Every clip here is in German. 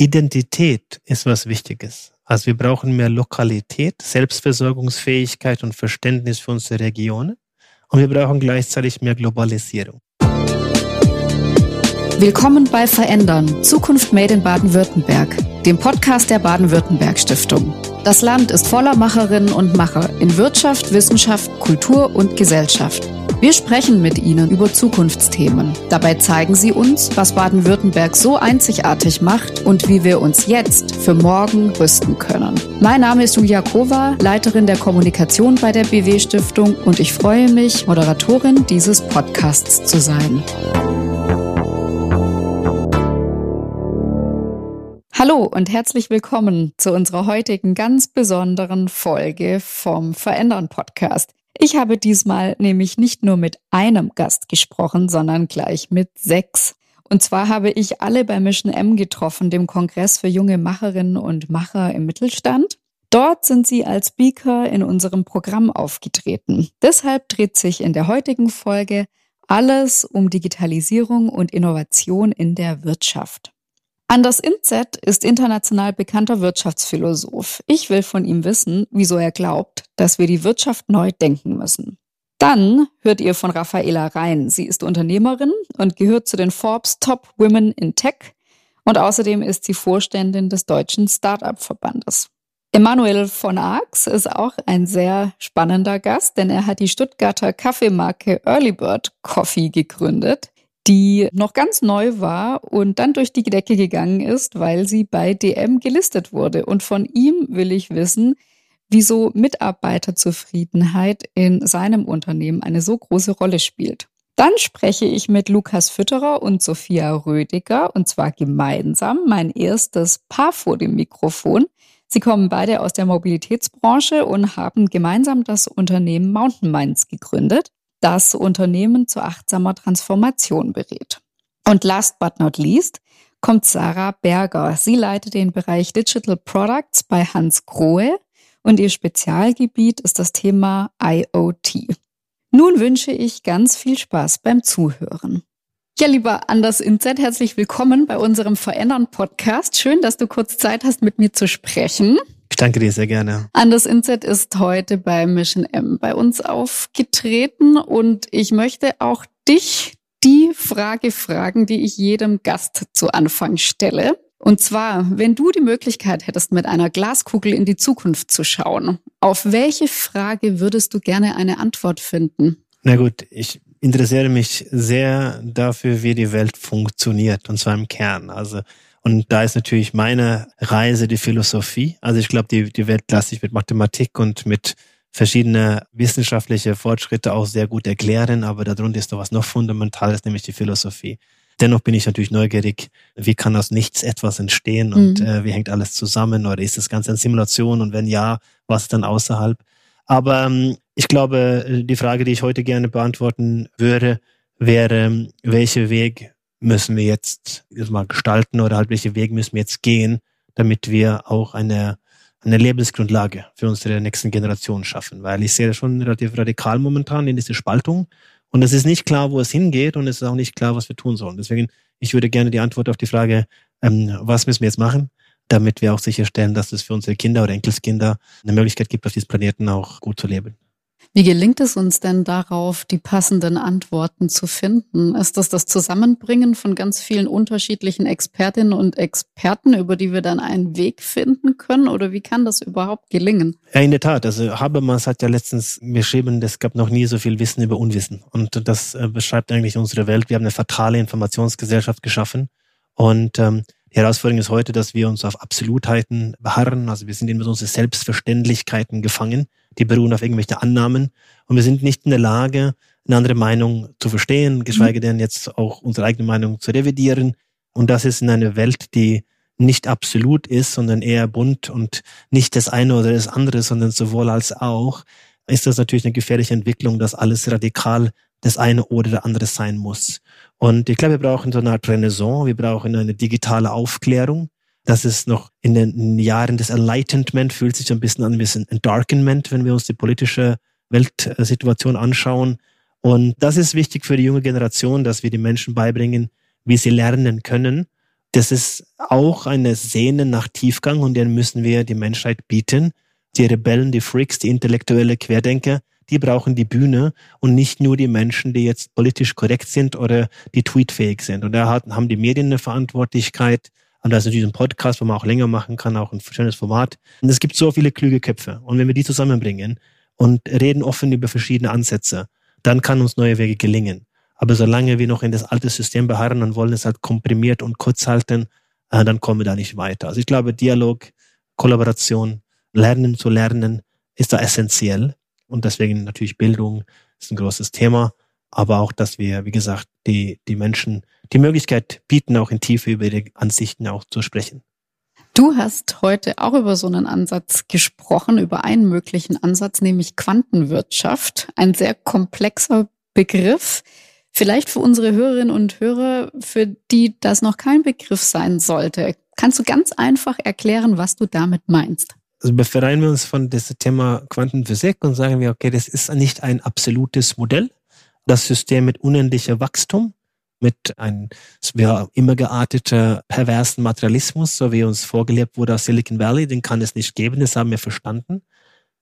Identität ist was Wichtiges. Also wir brauchen mehr Lokalität, Selbstversorgungsfähigkeit und Verständnis für unsere Regionen. Und wir brauchen gleichzeitig mehr Globalisierung. Willkommen bei Verändern, Zukunft Made in Baden-Württemberg, dem Podcast der Baden-Württemberg Stiftung. Das Land ist voller Macherinnen und Macher in Wirtschaft, Wissenschaft, Kultur und Gesellschaft. Wir sprechen mit Ihnen über Zukunftsthemen. Dabei zeigen Sie uns, was Baden-Württemberg so einzigartig macht und wie wir uns jetzt für morgen rüsten können. Mein Name ist Julia Kova, Leiterin der Kommunikation bei der BW Stiftung und ich freue mich, Moderatorin dieses Podcasts zu sein. Hallo und herzlich willkommen zu unserer heutigen ganz besonderen Folge vom Verändern Podcast. Ich habe diesmal nämlich nicht nur mit einem Gast gesprochen, sondern gleich mit sechs. Und zwar habe ich alle bei Mission M getroffen, dem Kongress für junge Macherinnen und Macher im Mittelstand. Dort sind sie als Speaker in unserem Programm aufgetreten. Deshalb dreht sich in der heutigen Folge alles um Digitalisierung und Innovation in der Wirtschaft. Anders Inzet ist international bekannter Wirtschaftsphilosoph. Ich will von ihm wissen, wieso er glaubt, dass wir die Wirtschaft neu denken müssen. Dann hört ihr von Raffaela Rhein. Sie ist Unternehmerin und gehört zu den Forbes Top Women in Tech und außerdem ist sie Vorständin des Deutschen Startup-Verbandes. Emanuel von Arx ist auch ein sehr spannender Gast, denn er hat die Stuttgarter Kaffeemarke Early Bird Coffee gegründet die noch ganz neu war und dann durch die Decke gegangen ist, weil sie bei DM gelistet wurde. Und von ihm will ich wissen, wieso Mitarbeiterzufriedenheit in seinem Unternehmen eine so große Rolle spielt. Dann spreche ich mit Lukas Fütterer und Sophia Rödiger und zwar gemeinsam mein erstes Paar vor dem Mikrofon. Sie kommen beide aus der Mobilitätsbranche und haben gemeinsam das Unternehmen Mountain Minds gegründet das Unternehmen zu achtsamer Transformation berät. Und last but not least kommt Sarah Berger. Sie leitet den Bereich Digital Products bei Hans Grohe und ihr Spezialgebiet ist das Thema IoT. Nun wünsche ich ganz viel Spaß beim Zuhören. Ja, lieber Anders Inzett, herzlich willkommen bei unserem Verändern Podcast. Schön, dass du kurz Zeit hast, mit mir zu sprechen. Danke dir sehr gerne. Anders Inset ist heute bei Mission M bei uns aufgetreten und ich möchte auch dich die Frage fragen, die ich jedem Gast zu Anfang stelle. Und zwar, wenn du die Möglichkeit hättest, mit einer Glaskugel in die Zukunft zu schauen, auf welche Frage würdest du gerne eine Antwort finden? Na gut, ich interessiere mich sehr dafür, wie die Welt funktioniert, und zwar im Kern. Also und da ist natürlich meine Reise die Philosophie. Also ich glaube, die, die Welt lässt sich mit Mathematik und mit verschiedene wissenschaftliche Fortschritte auch sehr gut erklären, aber darunter ist doch was noch Fundamentales, nämlich die Philosophie. Dennoch bin ich natürlich neugierig, wie kann aus nichts etwas entstehen und mhm. äh, wie hängt alles zusammen oder ist das Ganze eine Simulation und wenn ja, was dann außerhalb? Aber ähm, ich glaube, die Frage, die ich heute gerne beantworten würde, wäre, welcher Weg müssen wir jetzt mal gestalten oder halt welche Wege müssen wir jetzt gehen, damit wir auch eine, eine Lebensgrundlage für unsere nächsten Generationen schaffen. Weil ich sehe das schon relativ radikal momentan in diese Spaltung und es ist nicht klar, wo es hingeht und es ist auch nicht klar, was wir tun sollen. Deswegen, ich würde gerne die Antwort auf die Frage, ähm, was müssen wir jetzt machen, damit wir auch sicherstellen, dass es für unsere Kinder oder Enkelskinder eine Möglichkeit gibt, auf diesem Planeten auch gut zu leben. Wie gelingt es uns denn darauf, die passenden Antworten zu finden? Ist das das Zusammenbringen von ganz vielen unterschiedlichen Expertinnen und Experten, über die wir dann einen Weg finden können? Oder wie kann das überhaupt gelingen? Ja, in der Tat. Also Habermas hat ja letztens geschrieben, es gab noch nie so viel Wissen über Unwissen. Und das äh, beschreibt eigentlich unsere Welt. Wir haben eine fatale Informationsgesellschaft geschaffen. Und ähm, die Herausforderung ist heute, dass wir uns auf Absolutheiten beharren. Also wir sind in unsere Selbstverständlichkeiten gefangen. Die beruhen auf irgendwelchen Annahmen. Und wir sind nicht in der Lage, eine andere Meinung zu verstehen, geschweige mhm. denn jetzt auch unsere eigene Meinung zu revidieren. Und das ist in einer Welt, die nicht absolut ist, sondern eher bunt und nicht das eine oder das andere, sondern sowohl als auch, ist das natürlich eine gefährliche Entwicklung, dass alles radikal das eine oder das andere sein muss. Und ich glaube, wir brauchen so eine Art Renaissance, wir brauchen eine digitale Aufklärung. Das ist noch in den Jahren des Enlightenment, fühlt sich so ein bisschen an wie ein Endarkenment, wenn wir uns die politische Weltsituation anschauen. Und das ist wichtig für die junge Generation, dass wir die Menschen beibringen, wie sie lernen können Das ist auch eine Sehne nach Tiefgang und den müssen wir die Menschheit bieten. Die Rebellen, die Freaks, die intellektuelle Querdenker, die brauchen die Bühne und nicht nur die Menschen, die jetzt politisch korrekt sind oder die tweetfähig sind. Und da haben die Medien eine Verantwortlichkeit. Und da ist natürlich ein Podcast, wo man auch länger machen kann, auch ein schönes Format. Und es gibt so viele kluge Köpfe. Und wenn wir die zusammenbringen und reden offen über verschiedene Ansätze, dann kann uns neue Wege gelingen. Aber solange wir noch in das alte System beharren und wollen es halt komprimiert und kurz halten, äh, dann kommen wir da nicht weiter. Also ich glaube, Dialog, Kollaboration, Lernen zu lernen ist da essentiell. Und deswegen natürlich Bildung ist ein großes Thema. Aber auch, dass wir, wie gesagt, die, die Menschen die Möglichkeit bieten, auch in Tiefe über die Ansichten auch zu sprechen. Du hast heute auch über so einen Ansatz gesprochen, über einen möglichen Ansatz, nämlich Quantenwirtschaft. Ein sehr komplexer Begriff. Vielleicht für unsere Hörerinnen und Hörer, für die das noch kein Begriff sein sollte. Kannst du ganz einfach erklären, was du damit meinst? Also befreien wir uns von diesem Thema Quantenphysik und sagen wir, okay, das ist nicht ein absolutes Modell. Das System mit unendlicher Wachstum, mit einem ja, immer gearteter perversen Materialismus, so wie uns vorgelebt wurde aus Silicon Valley, den kann es nicht geben, das haben wir verstanden.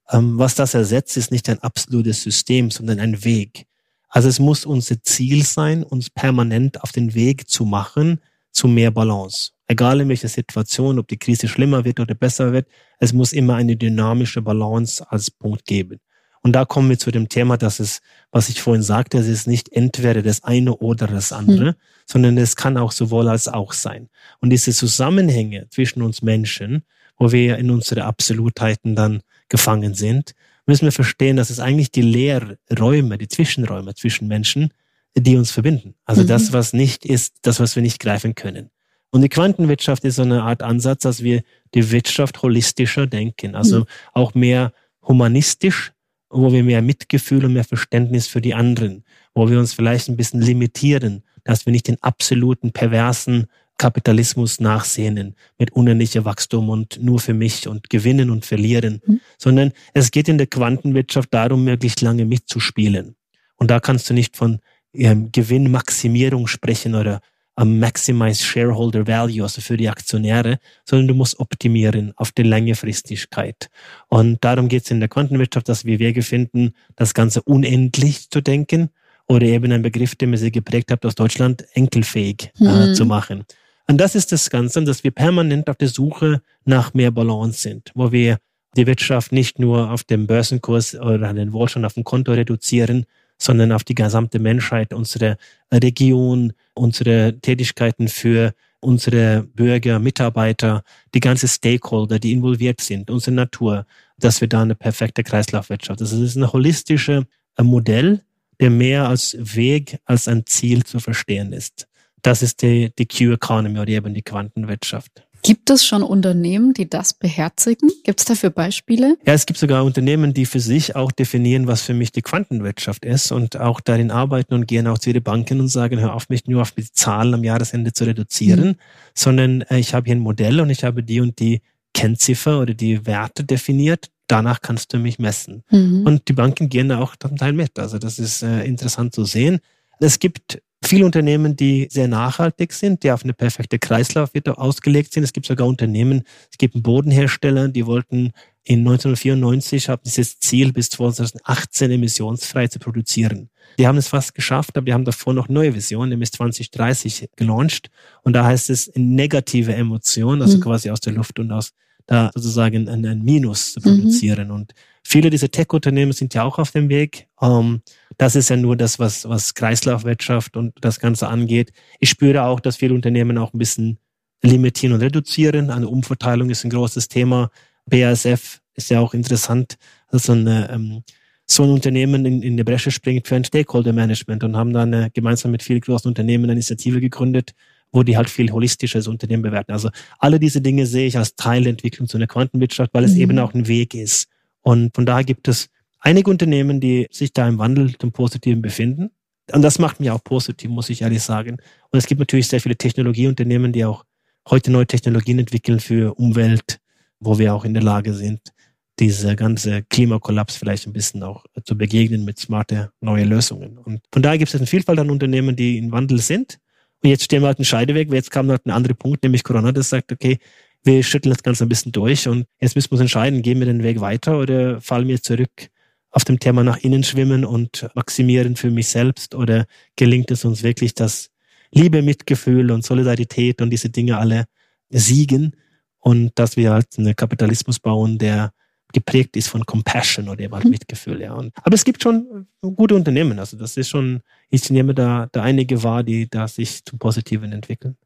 Ähm, was das ersetzt, ist nicht ein absolutes System, sondern ein Weg. Also es muss unser Ziel sein, uns permanent auf den Weg zu machen zu mehr Balance. Egal in welcher Situation, ob die Krise schlimmer wird oder besser wird, es muss immer eine dynamische Balance als Punkt geben. Und da kommen wir zu dem Thema, dass es, was ich vorhin sagte, es ist nicht entweder das eine oder das andere, mhm. sondern es kann auch sowohl als auch sein. Und diese Zusammenhänge zwischen uns Menschen, wo wir in unsere Absolutheiten dann gefangen sind, müssen wir verstehen, dass es eigentlich die Leerräume, die Zwischenräume zwischen Menschen, die uns verbinden. Also mhm. das, was nicht ist, das, was wir nicht greifen können. Und die Quantenwirtschaft ist so eine Art Ansatz, dass wir die Wirtschaft holistischer denken, also mhm. auch mehr humanistisch, wo wir mehr Mitgefühl und mehr Verständnis für die anderen, wo wir uns vielleicht ein bisschen limitieren, dass wir nicht den absoluten perversen Kapitalismus nachsehnen mit unendlicher Wachstum und nur für mich und gewinnen und verlieren, mhm. sondern es geht in der Quantenwirtschaft darum, möglichst lange mitzuspielen. Und da kannst du nicht von ähm, Gewinnmaximierung sprechen oder am Maximize Shareholder Value, also für die Aktionäre, sondern du musst optimieren auf die Längerfristigkeit. Und darum geht es in der Quantenwirtschaft, dass wir Wege finden, das Ganze unendlich zu denken oder eben ein Begriff, den wir sie geprägt habt aus Deutschland, enkelfähig äh, mhm. zu machen. Und das ist das Ganze, dass wir permanent auf der Suche nach mehr Balance sind, wo wir die Wirtschaft nicht nur auf dem Börsenkurs oder den Wohlstand auf dem Konto reduzieren, sondern auf die gesamte Menschheit, unsere Region, unsere Tätigkeiten für unsere Bürger, Mitarbeiter, die ganze Stakeholder, die involviert sind, unsere Natur, dass wir da eine perfekte Kreislaufwirtschaft. Das ist ein holistisches Modell, der mehr als Weg als ein Ziel zu verstehen ist. Das ist die, die Q-Economy oder eben die Quantenwirtschaft. Gibt es schon Unternehmen, die das beherzigen? Gibt es dafür Beispiele? Ja, es gibt sogar Unternehmen, die für sich auch definieren, was für mich die Quantenwirtschaft ist und auch darin arbeiten und gehen auch zu ihren Banken und sagen, hör auf, mich nur auf die Zahlen am Jahresende zu reduzieren, mhm. sondern äh, ich habe hier ein Modell und ich habe die und die Kennziffer oder die Werte definiert. Danach kannst du mich messen. Mhm. Und die Banken gehen da auch zum Teil mit. Also das ist äh, interessant zu sehen. Es gibt viele Unternehmen, die sehr nachhaltig sind, die auf eine perfekte Kreislaufwirtschaft ausgelegt sind. Es gibt sogar Unternehmen, es gibt einen Bodenhersteller, die wollten in 1994 haben dieses Ziel bis 2018 emissionsfrei zu produzieren. Die haben es fast geschafft, aber die haben davor noch neue Visionen, nämlich 2030 gelauncht. Und da heißt es negative Emotionen, also mhm. quasi aus der Luft und aus da sozusagen ein, ein Minus zu produzieren. Mhm. Und viele dieser Tech-Unternehmen sind ja auch auf dem Weg. Ähm, das ist ja nur das, was, was Kreislaufwirtschaft und das Ganze angeht. Ich spüre auch, dass viele Unternehmen auch ein bisschen limitieren und reduzieren. Eine Umverteilung ist ein großes Thema. BASF ist ja auch interessant. Also eine, ähm, so ein Unternehmen in, in die Bresche springt für ein Stakeholder Management und haben dann äh, gemeinsam mit vielen großen Unternehmen eine Initiative gegründet, wo die halt viel holistisches Unternehmen bewerten. Also alle diese Dinge sehe ich als Teil der Entwicklung zu einer Quantenwirtschaft, weil es mhm. eben auch ein Weg ist. Und von daher gibt es einige Unternehmen, die sich da im Wandel zum Positiven befinden. Und das macht mich auch positiv, muss ich ehrlich sagen. Und es gibt natürlich sehr viele Technologieunternehmen, die auch heute neue Technologien entwickeln für Umwelt, wo wir auch in der Lage sind, diese ganze Klimakollaps vielleicht ein bisschen auch zu begegnen mit smarte neue Lösungen. Und von daher gibt es eine Vielfalt an Unternehmen, die in Wandel sind Und jetzt stehen wir halt einen Scheideweg, jetzt kam halt ein anderer Punkt, nämlich Corona, das sagt, okay, wir schütteln das Ganze ein bisschen durch und jetzt müssen wir uns entscheiden, gehen wir den Weg weiter oder fallen wir zurück auf dem Thema nach innen schwimmen und maximieren für mich selbst oder gelingt es uns wirklich, dass Liebe, Mitgefühl und Solidarität und diese Dinge alle siegen und dass wir halt einen Kapitalismus bauen, der geprägt ist von Compassion oder eben halt. Mitgefühl, ja. Und, aber es gibt schon gute Unternehmen, also das ist schon, ich nehme da, da einige wahr, die da sich zum Positiven entwickeln.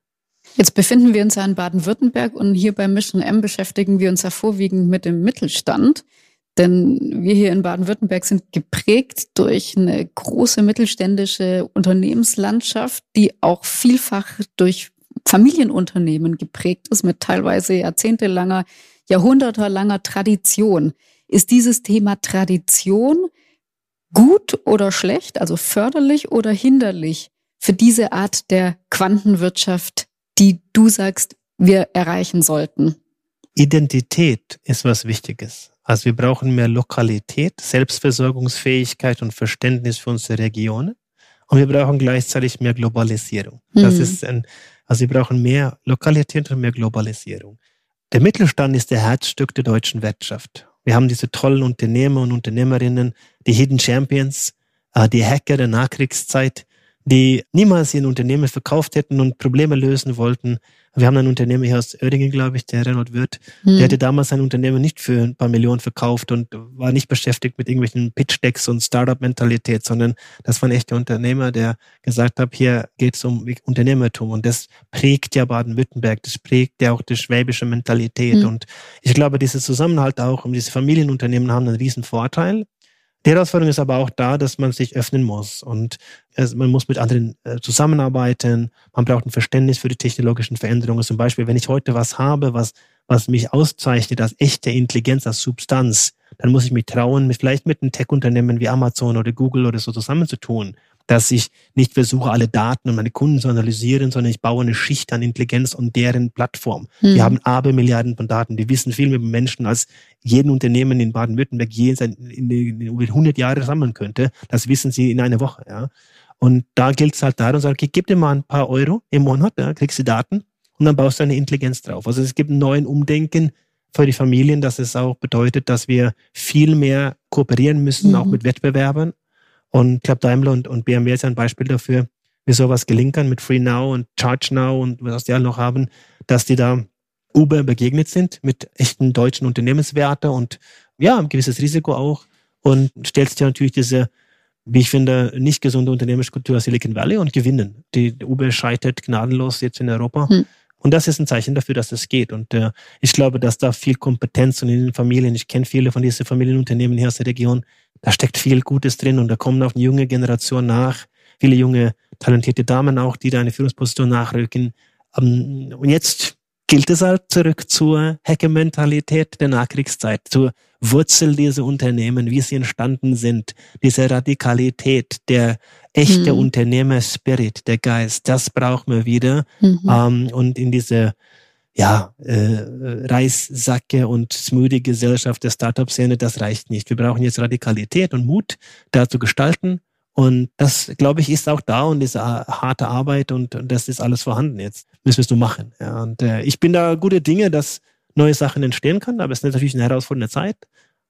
Jetzt befinden wir uns ja in Baden-Württemberg und hier bei Mission M beschäftigen wir uns ja vorwiegend mit dem Mittelstand. Denn wir hier in Baden-Württemberg sind geprägt durch eine große mittelständische Unternehmenslandschaft, die auch vielfach durch Familienunternehmen geprägt ist, mit teilweise jahrzehntelanger, jahrhundertelanger Tradition. Ist dieses Thema Tradition gut oder schlecht, also förderlich oder hinderlich für diese Art der Quantenwirtschaft, die du sagst, wir erreichen sollten? Identität ist was Wichtiges. Also wir brauchen mehr Lokalität, Selbstversorgungsfähigkeit und Verständnis für unsere Regionen. Und wir brauchen gleichzeitig mehr Globalisierung. Das mhm. ist ein, also wir brauchen mehr Lokalität und mehr Globalisierung. Der Mittelstand ist der Herzstück der deutschen Wirtschaft. Wir haben diese tollen Unternehmer und Unternehmerinnen, die Hidden Champions, äh, die Hacker der Nachkriegszeit, die niemals ihr Unternehmen verkauft hätten und Probleme lösen wollten. Wir haben einen Unternehmer hier aus Oerdingen, glaube ich, der Reinhold Wirth, hm. der hatte damals sein Unternehmen nicht für ein paar Millionen verkauft und war nicht beschäftigt mit irgendwelchen Pitch-Decks und Startup-Mentalität, sondern das war ein echter Unternehmer, der gesagt hat, hier geht es um Unternehmertum und das prägt ja Baden-Württemberg, das prägt ja auch die schwäbische Mentalität hm. und ich glaube, dieser Zusammenhalt auch um diese Familienunternehmen haben einen riesen Vorteil. Die Herausforderung ist aber auch da, dass man sich öffnen muss und es, man muss mit anderen äh, zusammenarbeiten. Man braucht ein Verständnis für die technologischen Veränderungen. Zum Beispiel, wenn ich heute was habe, was, was mich auszeichnet als echte Intelligenz, als Substanz, dann muss ich mich trauen, mit, vielleicht mit einem Tech-Unternehmen wie Amazon oder Google oder so zusammenzutun dass ich nicht versuche, alle Daten und meine Kunden zu analysieren, sondern ich baue eine Schicht an Intelligenz und deren Plattform. Mhm. Wir haben Abermilliarden von Daten. Die wissen viel mehr über Menschen, als jeden Unternehmen in Baden-Württemberg je in, in 100 Jahre sammeln könnte. Das wissen sie in einer Woche. Ja. Und da gilt es halt darum, sagen, okay, gib dir mal ein paar Euro im Monat, ja, kriegst du Daten und dann baust du eine Intelligenz drauf. Also es gibt einen neuen Umdenken für die Familien, dass es auch bedeutet, dass wir viel mehr kooperieren müssen, mhm. auch mit Wettbewerbern und ich glaube, Daimler und, und BMW ist ein Beispiel dafür, wie sowas gelingen kann mit Free Now und Charge Now und was die alle noch haben, dass die da Uber begegnet sind mit echten deutschen Unternehmenswerte und ja, ein gewisses Risiko auch und stellst dir natürlich diese, wie ich finde, nicht gesunde Unternehmenskultur Silicon Valley und gewinnen. Die, die Uber scheitert gnadenlos jetzt in Europa. Hm. Und das ist ein Zeichen dafür, dass es geht. Und äh, ich glaube, dass da viel Kompetenz und in den Familien, ich kenne viele von diesen Familienunternehmen hier aus der Region, da steckt viel Gutes drin und da kommen auch eine junge Generation nach, viele junge, talentierte Damen auch, die da eine Führungsposition nachrücken. Um, und jetzt gilt es halt zurück zur Hacker-Mentalität der Nachkriegszeit, zur Wurzel dieser Unternehmen, wie sie entstanden sind, diese Radikalität, der echte mhm. Unternehmer-Spirit, der Geist, das brauchen wir wieder. Mhm. Um, und in diese ja, äh, Reissacke und smoothie Gesellschaft der Startup-Szene, das reicht nicht. Wir brauchen jetzt Radikalität und Mut, da zu gestalten. Und das, glaube ich, ist auch da und ist harte Arbeit und, und das ist alles vorhanden jetzt. Müssen wir es nur machen. Ja, und äh, ich bin da gute Dinge, dass neue Sachen entstehen können, aber es ist natürlich eine herausfordernde Zeit.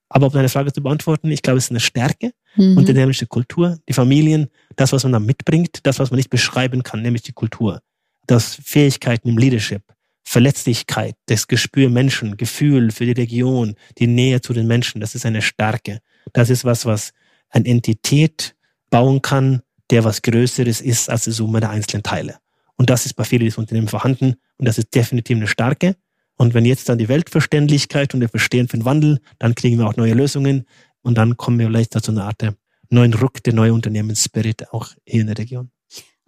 Aber um deine Frage zu beantworten, ich glaube, es ist eine Stärke mhm. und die Kultur, die Familien, das, was man da mitbringt, das, was man nicht beschreiben kann, nämlich die Kultur. Das Fähigkeiten im Leadership, Verletzlichkeit, das Gespür Menschen, Gefühl für die Region, die Nähe zu den Menschen, das ist eine Stärke. Das ist was, was eine Entität bauen kann, der was Größeres ist als die Summe der einzelnen Teile. Und das ist bei vielen dieser Unternehmen vorhanden und das ist definitiv eine Stärke. Und wenn jetzt dann die Weltverständlichkeit und der Verstehen für den Wandel, dann kriegen wir auch neue Lösungen und dann kommen wir vielleicht dazu eine Art der neuen Ruck, der neue Unternehmensspirit auch hier in der Region.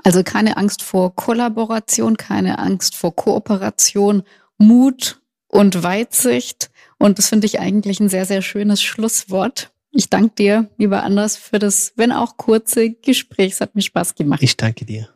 Also keine Angst vor Kollaboration, keine Angst vor Kooperation, Mut und Weitsicht. Und das finde ich eigentlich ein sehr, sehr schönes Schlusswort. Ich danke dir, lieber Anders, für das, wenn auch kurze Gespräch. Es hat mir Spaß gemacht. Ich danke dir.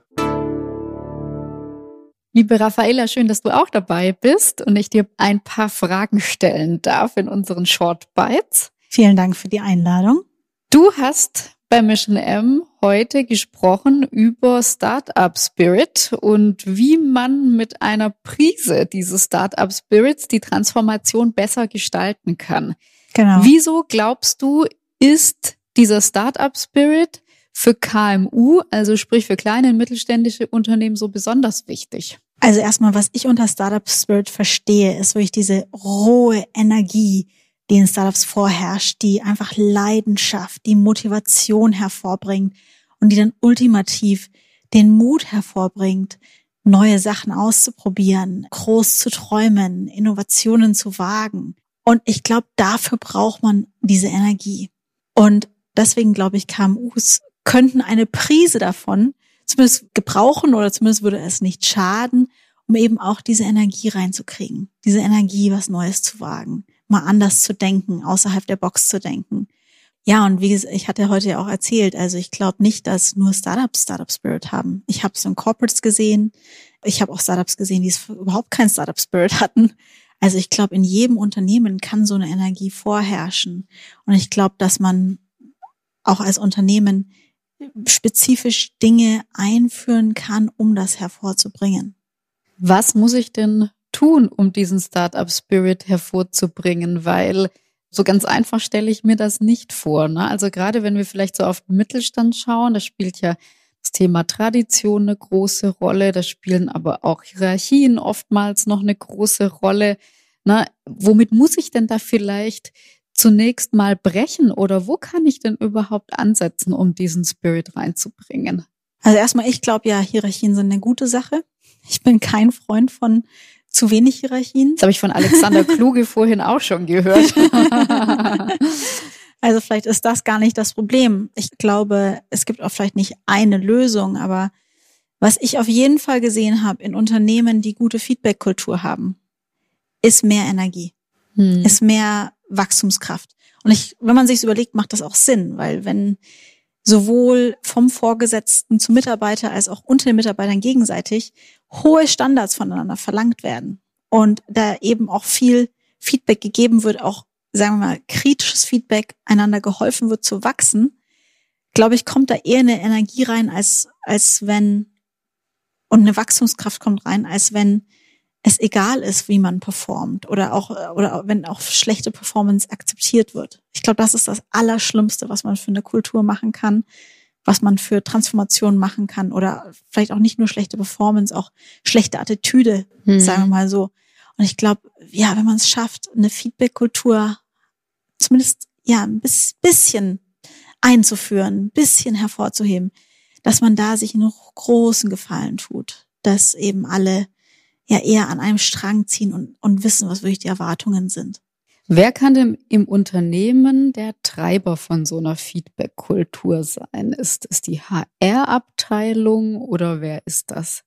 Liebe Raffaella, schön, dass du auch dabei bist und ich dir ein paar Fragen stellen darf in unseren Short Bites. Vielen Dank für die Einladung. Du hast bei Mission M heute gesprochen über Startup Spirit und wie man mit einer Prise dieses Startup Spirits die Transformation besser gestalten kann. Genau. Wieso glaubst du, ist dieser Startup Spirit für KMU, also sprich für kleine und mittelständische Unternehmen, so besonders wichtig? Also erstmal, was ich unter Startup Spirit verstehe, ist wirklich diese rohe Energie, die in Startups vorherrscht, die einfach Leidenschaft, die Motivation hervorbringt und die dann ultimativ den Mut hervorbringt, neue Sachen auszuprobieren, groß zu träumen, Innovationen zu wagen. Und ich glaube, dafür braucht man diese Energie. Und deswegen glaube ich, KMUs könnten eine Prise davon zumindest gebrauchen oder zumindest würde es nicht schaden, um eben auch diese Energie reinzukriegen. Diese Energie, was Neues zu wagen, mal anders zu denken, außerhalb der Box zu denken. Ja, und wie ich hatte heute ja auch erzählt, also ich glaube nicht, dass nur Startups Startup Spirit haben. Ich habe es in Corporates gesehen. Ich habe auch Startups gesehen, die es überhaupt kein Startup Spirit hatten. Also ich glaube, in jedem Unternehmen kann so eine Energie vorherrschen. Und ich glaube, dass man auch als Unternehmen spezifisch Dinge einführen kann, um das hervorzubringen. Was muss ich denn tun, um diesen Startup Spirit hervorzubringen? Weil so ganz einfach stelle ich mir das nicht vor. Ne? Also gerade wenn wir vielleicht so auf den Mittelstand schauen, da spielt ja das Thema Tradition eine große Rolle, da spielen aber auch Hierarchien oftmals noch eine große Rolle. Ne? Womit muss ich denn da vielleicht zunächst mal brechen oder wo kann ich denn überhaupt ansetzen, um diesen Spirit reinzubringen? Also erstmal, ich glaube ja, Hierarchien sind eine gute Sache. Ich bin kein Freund von zu wenig Hierarchien. Das habe ich von Alexander Kluge vorhin auch schon gehört. also vielleicht ist das gar nicht das Problem. Ich glaube, es gibt auch vielleicht nicht eine Lösung, aber was ich auf jeden Fall gesehen habe in Unternehmen, die gute Feedback-Kultur haben, ist mehr Energie, hm. ist mehr Wachstumskraft. Und ich, wenn man sich überlegt, macht das auch Sinn, weil wenn sowohl vom Vorgesetzten zum Mitarbeiter als auch unter den Mitarbeitern gegenseitig hohe Standards voneinander verlangt werden. Und da eben auch viel Feedback gegeben wird, auch sagen wir mal kritisches Feedback, einander geholfen wird zu wachsen, glaube ich, kommt da eher eine Energie rein, als, als wenn, und eine Wachstumskraft kommt rein, als wenn es egal ist, wie man performt oder auch, oder wenn auch schlechte Performance akzeptiert wird. Ich glaube, das ist das Allerschlimmste, was man für eine Kultur machen kann, was man für Transformation machen kann oder vielleicht auch nicht nur schlechte Performance, auch schlechte Attitüde, mhm. sagen wir mal so. Und ich glaube, ja, wenn man es schafft, eine Feedback-Kultur zumindest ja ein bisschen einzuführen, ein bisschen hervorzuheben, dass man da sich noch großen Gefallen tut, dass eben alle ja eher an einem Strang ziehen und, und wissen, was wirklich die Erwartungen sind. Wer kann denn im Unternehmen der Treiber von so einer Feedback-Kultur sein? Ist es die HR-Abteilung oder wer ist das?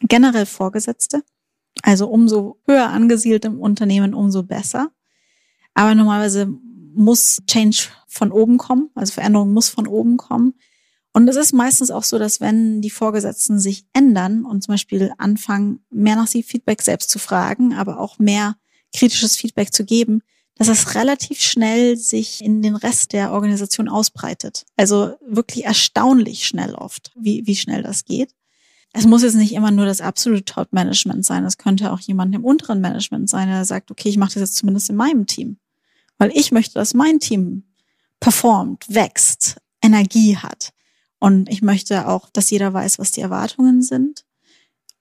Generell Vorgesetzte. Also umso höher angesiedelt im Unternehmen, umso besser. Aber normalerweise muss Change von oben kommen, also Veränderung muss von oben kommen. Und es ist meistens auch so, dass wenn die Vorgesetzten sich ändern und zum Beispiel anfangen, mehr nach sie Feedback selbst zu fragen, aber auch mehr kritisches Feedback zu geben, dass es relativ schnell sich in den Rest der Organisation ausbreitet. Also wirklich erstaunlich schnell oft, wie, wie schnell das geht. Es muss jetzt nicht immer nur das absolute Top-Management sein. Es könnte auch jemand im unteren Management sein, der sagt, okay, ich mache das jetzt zumindest in meinem Team. Weil ich möchte, dass mein Team performt, wächst, Energie hat. Und ich möchte auch, dass jeder weiß, was die Erwartungen sind.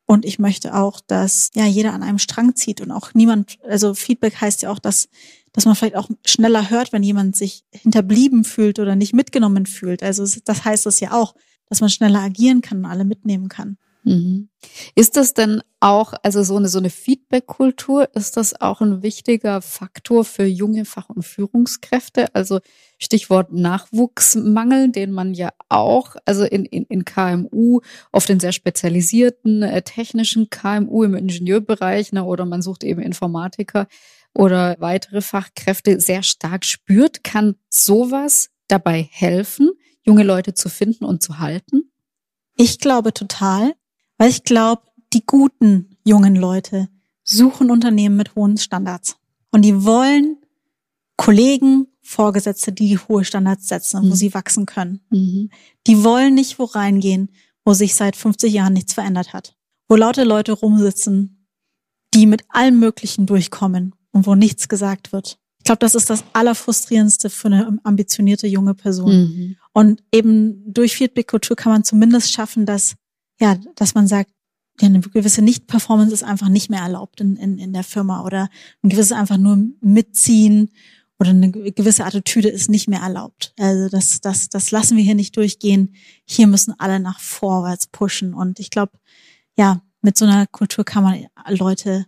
Und ich möchte auch, dass ja jeder an einem Strang zieht und auch niemand, also Feedback heißt ja auch, dass, dass man vielleicht auch schneller hört, wenn jemand sich hinterblieben fühlt oder nicht mitgenommen fühlt. Also das heißt es ja auch, dass man schneller agieren kann und alle mitnehmen kann. Mhm. Ist das denn auch, also so eine, so eine Feedback-Kultur, ist das auch ein wichtiger Faktor für junge Fach- und Führungskräfte? Also Stichwort Nachwuchsmangel, den man ja auch, also in, in, in KMU, oft in sehr spezialisierten äh, technischen KMU im Ingenieurbereich, ne, oder man sucht eben Informatiker oder weitere Fachkräfte sehr stark spürt. Kann sowas dabei helfen, junge Leute zu finden und zu halten? Ich glaube total. Weil ich glaube, die guten jungen Leute suchen Unternehmen mit hohen Standards. Und die wollen Kollegen, Vorgesetzte, die hohe Standards setzen, wo Mhm. sie wachsen können. Mhm. Die wollen nicht wo reingehen, wo sich seit 50 Jahren nichts verändert hat. Wo laute Leute rumsitzen, die mit allem Möglichen durchkommen und wo nichts gesagt wird. Ich glaube, das ist das Allerfrustrierendste für eine ambitionierte junge Person. Mhm. Und eben durch Feedback-Kultur kann man zumindest schaffen, dass, ja, dass man sagt, ja, eine gewisse Nicht-Performance ist einfach nicht mehr erlaubt in, in, in der Firma oder ein gewisses einfach nur mitziehen oder eine gewisse Attitüde ist nicht mehr erlaubt. Also das, das, das lassen wir hier nicht durchgehen. Hier müssen alle nach vorwärts pushen. Und ich glaube, ja, mit so einer Kultur kann man Leute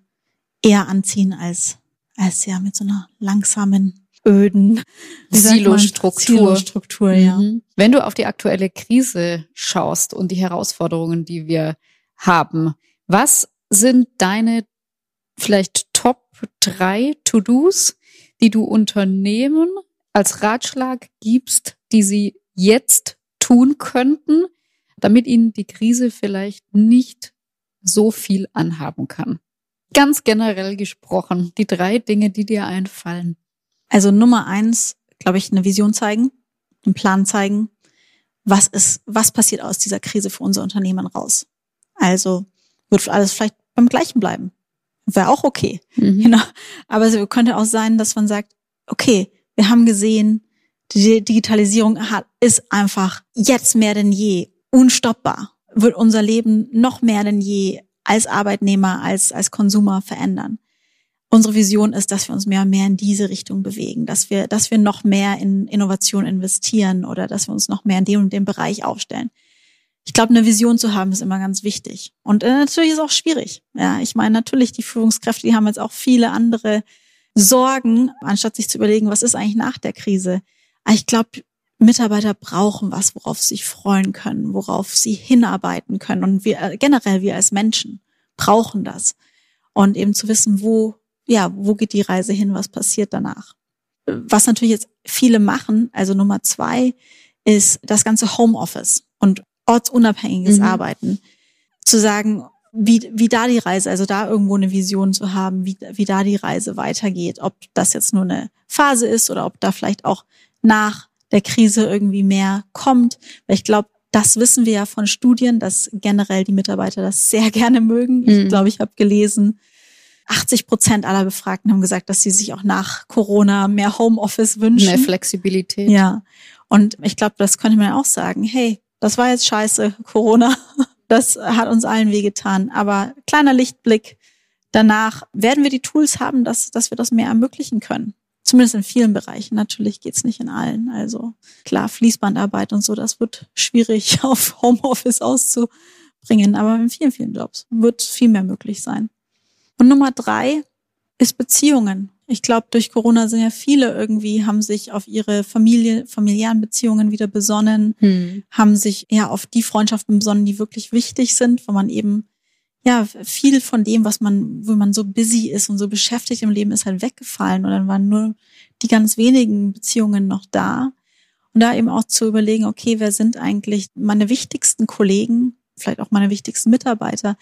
eher anziehen als, als ja mit so einer langsamen, öden? Silostruktur. Silostruktur, ja. Mhm. Wenn du auf die aktuelle Krise schaust und die Herausforderungen, die wir haben, was sind deine vielleicht Top drei To-Dos, die du Unternehmen als Ratschlag gibst, die sie jetzt tun könnten, damit ihnen die Krise vielleicht nicht so viel anhaben kann? Ganz generell gesprochen, die drei Dinge, die dir einfallen. Also Nummer eins, glaube ich, eine Vision zeigen, einen Plan zeigen. Was ist, was passiert aus dieser Krise für unser Unternehmen raus? Also wird alles vielleicht beim Gleichen bleiben. Wäre auch okay. Mhm. Genau. Aber es könnte auch sein, dass man sagt, okay, wir haben gesehen, die Digitalisierung hat, ist einfach jetzt mehr denn je unstoppbar. Wird unser Leben noch mehr denn je als Arbeitnehmer, als, als Konsumer verändern. Unsere Vision ist, dass wir uns mehr und mehr in diese Richtung bewegen, dass wir, dass wir noch mehr in Innovation investieren oder dass wir uns noch mehr in dem und dem Bereich aufstellen. Ich glaube, eine Vision zu haben ist immer ganz wichtig. Und äh, natürlich ist es auch schwierig. Ja, ich meine, natürlich, die Führungskräfte, die haben jetzt auch viele andere Sorgen, anstatt sich zu überlegen, was ist eigentlich nach der Krise. Aber ich glaube, Mitarbeiter brauchen was, worauf sie sich freuen können, worauf sie hinarbeiten können. Und wir äh, generell, wir als Menschen brauchen das. Und eben zu wissen, wo, ja, wo geht die Reise hin, was passiert danach. Was natürlich jetzt viele machen, also Nummer zwei, ist das ganze Homeoffice und ortsunabhängiges Mhm. Arbeiten. Zu sagen, wie, wie da die Reise, also da irgendwo eine Vision zu haben, wie, wie da die Reise weitergeht, ob das jetzt nur eine Phase ist oder ob da vielleicht auch nach der Krise irgendwie mehr kommt. Weil ich glaube, das wissen wir ja von Studien, dass generell die Mitarbeiter das sehr gerne mögen. Ich Mhm. glaube, ich habe gelesen, 80 Prozent aller Befragten haben gesagt, dass sie sich auch nach Corona mehr Homeoffice wünschen. Mehr Flexibilität. Ja. Und ich glaube, das könnte man auch sagen. Hey, das war jetzt scheiße, Corona. Das hat uns allen wehgetan. Aber kleiner Lichtblick. Danach werden wir die Tools haben, dass, dass wir das mehr ermöglichen können. Zumindest in vielen Bereichen. Natürlich geht's nicht in allen. Also klar, Fließbandarbeit und so, das wird schwierig auf Homeoffice auszubringen. Aber in vielen, vielen Jobs wird viel mehr möglich sein. Und Nummer drei ist Beziehungen. Ich glaube, durch Corona sind ja viele irgendwie, haben sich auf ihre Familie, familiären Beziehungen wieder besonnen, Hm. haben sich eher auf die Freundschaften besonnen, die wirklich wichtig sind, wo man eben, ja, viel von dem, was man, wo man so busy ist und so beschäftigt im Leben ist halt weggefallen und dann waren nur die ganz wenigen Beziehungen noch da. Und da eben auch zu überlegen, okay, wer sind eigentlich meine wichtigsten Kollegen, vielleicht auch meine wichtigsten Mitarbeiter?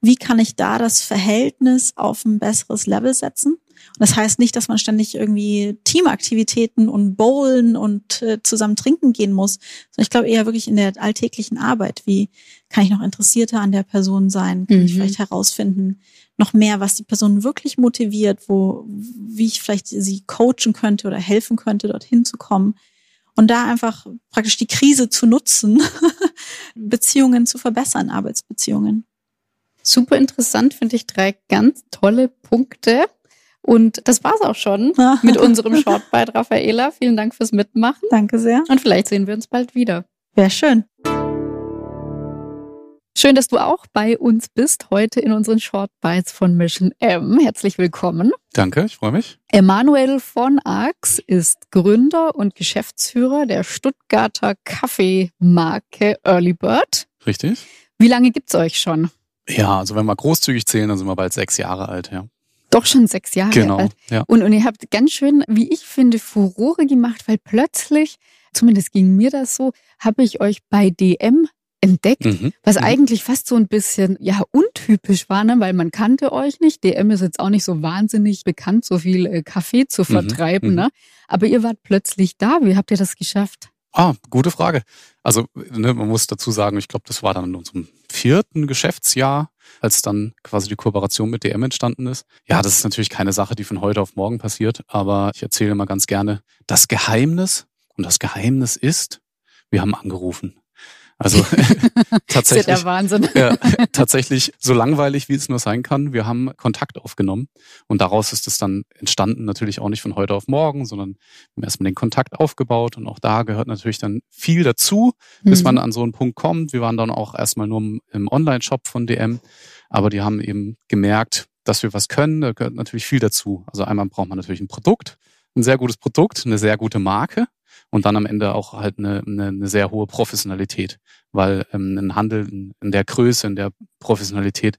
Wie kann ich da das Verhältnis auf ein besseres Level setzen? Und das heißt nicht, dass man ständig irgendwie Teamaktivitäten und Bowlen und äh, zusammen trinken gehen muss, sondern ich glaube eher wirklich in der alltäglichen Arbeit. Wie kann ich noch interessierter an der Person sein? Kann ich Mhm. vielleicht herausfinden, noch mehr, was die Person wirklich motiviert, wo, wie ich vielleicht sie coachen könnte oder helfen könnte, dorthin zu kommen. Und da einfach praktisch die Krise zu nutzen, Beziehungen zu verbessern, Arbeitsbeziehungen. Super interessant, finde ich drei ganz tolle Punkte. Und das war's auch schon mit unserem Shortbite, Raffaela. Vielen Dank fürs Mitmachen. Danke sehr. Und vielleicht sehen wir uns bald wieder. Wäre schön. Schön, dass du auch bei uns bist heute in unseren Shortbites von Mission M. Herzlich willkommen. Danke, ich freue mich. Emanuel von Arx ist Gründer und Geschäftsführer der Stuttgarter Kaffeemarke Early Bird. Richtig? Wie lange gibt's euch schon? Ja, also wenn wir großzügig zählen, dann sind wir bald sechs Jahre alt, ja. Doch schon sechs Jahre Genau, alt. ja. Und, und ihr habt ganz schön, wie ich finde, Furore gemacht, weil plötzlich, zumindest ging mir das so, habe ich euch bei DM entdeckt, Mhm. was Mhm. eigentlich fast so ein bisschen ja untypisch war, ne? weil man kannte euch nicht. DM ist jetzt auch nicht so wahnsinnig bekannt, so viel äh, Kaffee zu vertreiben, mhm. ne? Aber ihr wart plötzlich da. Wie habt ihr das geschafft? Ah, gute Frage. Also ne, man muss dazu sagen, ich glaube, das war dann in unserem vierten Geschäftsjahr, als dann quasi die Kooperation mit DM entstanden ist. Ja, das ist natürlich keine Sache, die von heute auf morgen passiert, aber ich erzähle immer ganz gerne das Geheimnis. Und das Geheimnis ist, wir haben angerufen. Also Das ist ja tatsächlich. der Wahnsinn. Ja, tatsächlich so langweilig, wie es nur sein kann. Wir haben Kontakt aufgenommen und daraus ist es dann entstanden, natürlich auch nicht von heute auf morgen, sondern wir haben erstmal den Kontakt aufgebaut und auch da gehört natürlich dann viel dazu, bis Mhm. man an so einen Punkt kommt. Wir waren dann auch erstmal nur im Online-Shop von DM, aber die haben eben gemerkt, dass wir was können. Da gehört natürlich viel dazu. Also einmal braucht man natürlich ein Produkt, ein sehr gutes Produkt, eine sehr gute Marke und dann am Ende auch halt eine, eine, eine sehr hohe Professionalität, weil ähm, ein Handel in, der Größe, in der Professionalität,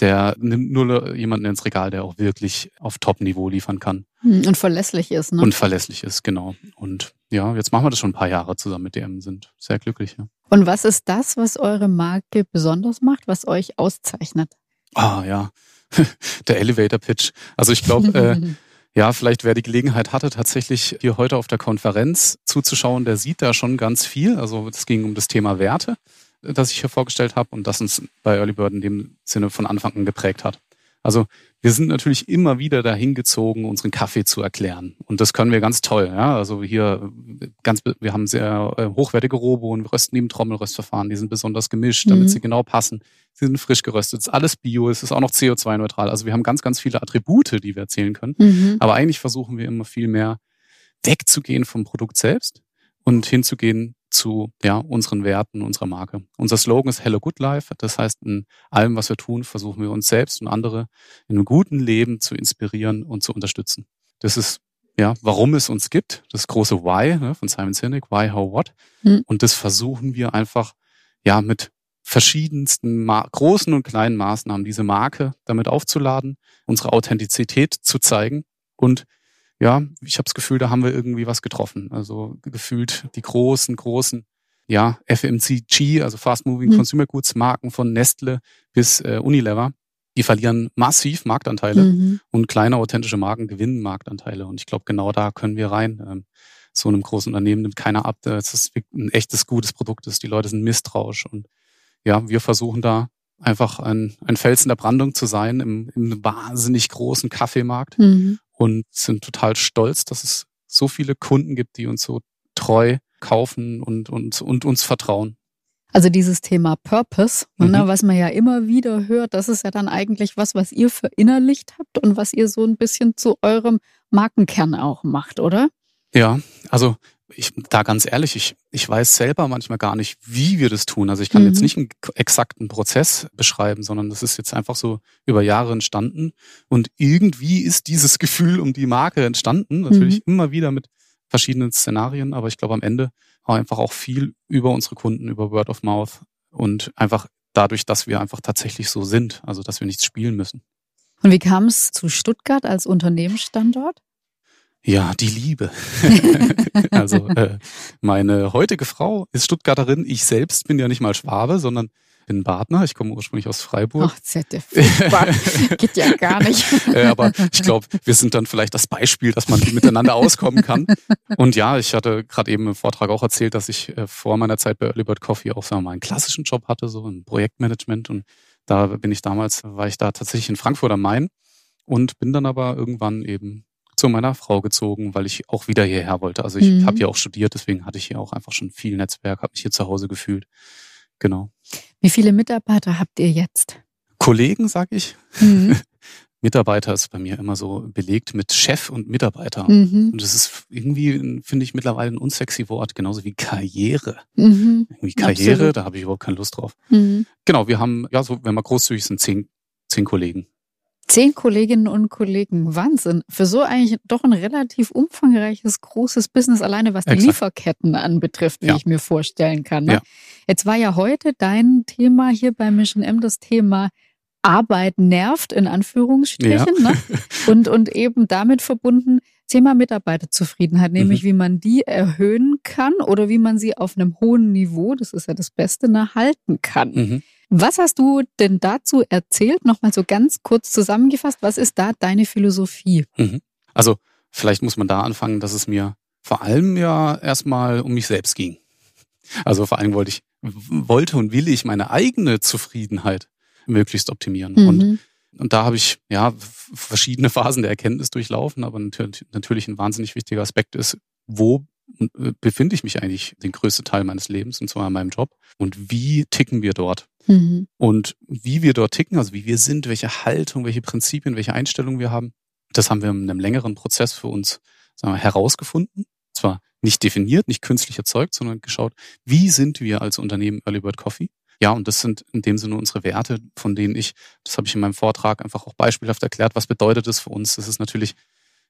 der nimmt nur jemanden ins Regal, der auch wirklich auf Top-Niveau liefern kann Hm, Und verlässlich ist, ne? und verlässlich ist, genau. Und ja, jetzt machen wir das schon ein paar Jahre zusammen mit DM, sind sehr glücklich. Ja. Und was ist das, was eure Marke besonders macht, was euch auszeichnet? Ah ja, der Elevator Pitch. Also ich glaube, äh, Ja, vielleicht wer die Gelegenheit hatte, tatsächlich hier heute auf der Konferenz zuzuschauen, der sieht da schon ganz viel. Also es ging um das Thema Werte, äh, das ich hier vorgestellt habe und das uns bei Early Bird in dem Sinne von Anfang an geprägt hat. Also wir sind natürlich immer wieder dahin gezogen, unseren Kaffee zu erklären. Und das können wir ganz toll. Ja? Also hier äh, ganz, wir haben sehr äh, hochwertige Rohbohnen, wir rösten im Trommelröstverfahren, die sind besonders gemischt, damit Mhm. sie genau passen. Sie sind frisch geröstet, es ist alles Bio, es ist auch noch CO2-neutral. Also wir haben ganz, ganz viele Attribute, die wir erzählen können. Mhm. Aber eigentlich versuchen wir immer viel mehr wegzugehen vom Produkt selbst und hinzugehen zu ja, unseren Werten, unserer Marke. Unser Slogan ist Hello Good Life. Das heißt, in allem, was wir tun, versuchen wir uns selbst und andere in einem guten Leben zu inspirieren und zu unterstützen. Das ist ja, warum es uns gibt, das große Why ne, von Simon Sinek, Why, How, What. Mhm. Und das versuchen wir einfach ja mit verschiedensten Ma großen und kleinen Maßnahmen diese Marke damit aufzuladen, unsere Authentizität zu zeigen und ja, ich habe das Gefühl, da haben wir irgendwie was getroffen. Also gefühlt die großen, großen, ja, FMCG, also Fast Moving Mhm. Consumer Goods Marken von Nestle bis äh, Unilever, die verlieren massiv Marktanteile Mhm. und kleine authentische Marken gewinnen Marktanteile. Und ich glaube, genau da können wir rein. Ähm, so einem großen Unternehmen nimmt keiner ab, dass es ein echtes, gutes Produkt ist. Die Leute sind misstrauisch. Und ja, wir versuchen da einfach ein, ein Fels in der Brandung zu sein im, im wahnsinnig großen Kaffeemarkt Mhm. Und sind total stolz, dass es so viele Kunden gibt, die uns so treu kaufen und, und, und uns vertrauen. Also dieses Thema Purpose, Mhm. ne, was man ja immer wieder hört, das ist ja dann eigentlich was, was ihr verinnerlicht habt und was ihr so ein bisschen zu eurem Markenkern auch macht, oder? Ja, also ich da ganz ehrlich, ich, ich weiß selber manchmal gar nicht, wie wir das tun. Also ich kann Mhm. jetzt nicht einen exakten Prozess beschreiben, sondern das ist jetzt einfach so über Jahre entstanden. Und irgendwie ist dieses Gefühl um die Marke entstanden. Natürlich immer wieder mit verschiedenen Szenarien, aber ich glaube am Ende einfach auch viel über unsere Kunden, über Word of Mouth und einfach dadurch, dass wir einfach tatsächlich so sind, also dass wir nichts spielen müssen. Und wie kam es zu Stuttgart als Unternehmensstandort? Ja, die Liebe. also äh, meine heutige Frau ist Stuttgarterin. Ich selbst bin ja nicht mal Schwabe, sondern bin Badner. Ich komme ursprünglich aus Freiburg. Ach, furchtbar. Geht ja gar nicht. äh, aber ich glaube, wir sind dann vielleicht das Beispiel, dass man miteinander auskommen kann. Und ja, ich hatte gerade eben im Vortrag auch erzählt, dass ich äh, vor meiner Zeit bei Early Bird Coffee auch sagen wir mal einen klassischen Job hatte, so ein Projektmanagement. Und da bin ich damals, war ich da tatsächlich in Frankfurt am Main und bin dann aber irgendwann eben zu meiner Frau gezogen, weil ich auch wieder hierher wollte. Also ich Mhm. habe hier auch studiert, deswegen hatte ich hier auch einfach schon viel Netzwerk, habe mich hier zu Hause gefühlt. Genau. Wie viele Mitarbeiter habt ihr jetzt? Kollegen, sag ich. Mhm. Mitarbeiter ist bei mir immer so belegt mit Chef und Mitarbeiter. Mhm. Und das ist irgendwie, finde ich, mittlerweile ein unsexy Wort, genauso wie Karriere. Mhm. Irgendwie Karriere, Absolut. da habe ich überhaupt keine Lust drauf. Mhm. Genau, wir haben, ja, so, wenn wir großzügig sind, zehn, zehn Kollegen. Zehn Kolleginnen und Kollegen, Wahnsinn. Für so eigentlich doch ein relativ umfangreiches, großes Business, alleine was die Exakt. Lieferketten anbetrifft, wie Ja. ich mir vorstellen kann. Ne? Ja. Jetzt war ja heute dein Thema hier bei Mission M das Thema Arbeit nervt, in Anführungsstrichen. Ne? Und, und eben damit verbunden, Thema Mitarbeiterzufriedenheit, nämlich mhm. wie man die erhöhen kann oder wie man sie auf einem hohen Niveau, das ist ja das Beste, halten kann. Mhm. Was hast du denn dazu erzählt? Nochmal so ganz kurz zusammengefasst. Was ist da deine Philosophie? Mhm. Also vielleicht muss man da anfangen, dass es mir vor allem ja erstmal um mich selbst ging. Also vor allem wollte ich, wollte und will ich meine eigene Zufriedenheit möglichst optimieren. Mhm. Und, und da habe ich ja verschiedene Phasen der Erkenntnis durchlaufen, aber natürlich, natürlich ein wahnsinnig wichtiger Aspekt ist, wo befinde ich mich eigentlich den größten Teil meines Lebens, und zwar in meinem Job. Und wie ticken wir dort? Mhm. Und wie wir dort ticken, also wie wir sind, welche Haltung, welche Prinzipien, welche Einstellungen wir haben, das haben wir in einem längeren Prozess für uns sagen wir, herausgefunden. Zwar nicht definiert, nicht künstlich erzeugt, sondern geschaut, wie sind wir als Unternehmen Early Bird Coffee? Ja, und das sind in dem Sinne unsere Werte, von denen ich, das habe ich in meinem Vortrag einfach auch beispielhaft erklärt, was bedeutet das für uns? Das ist natürlich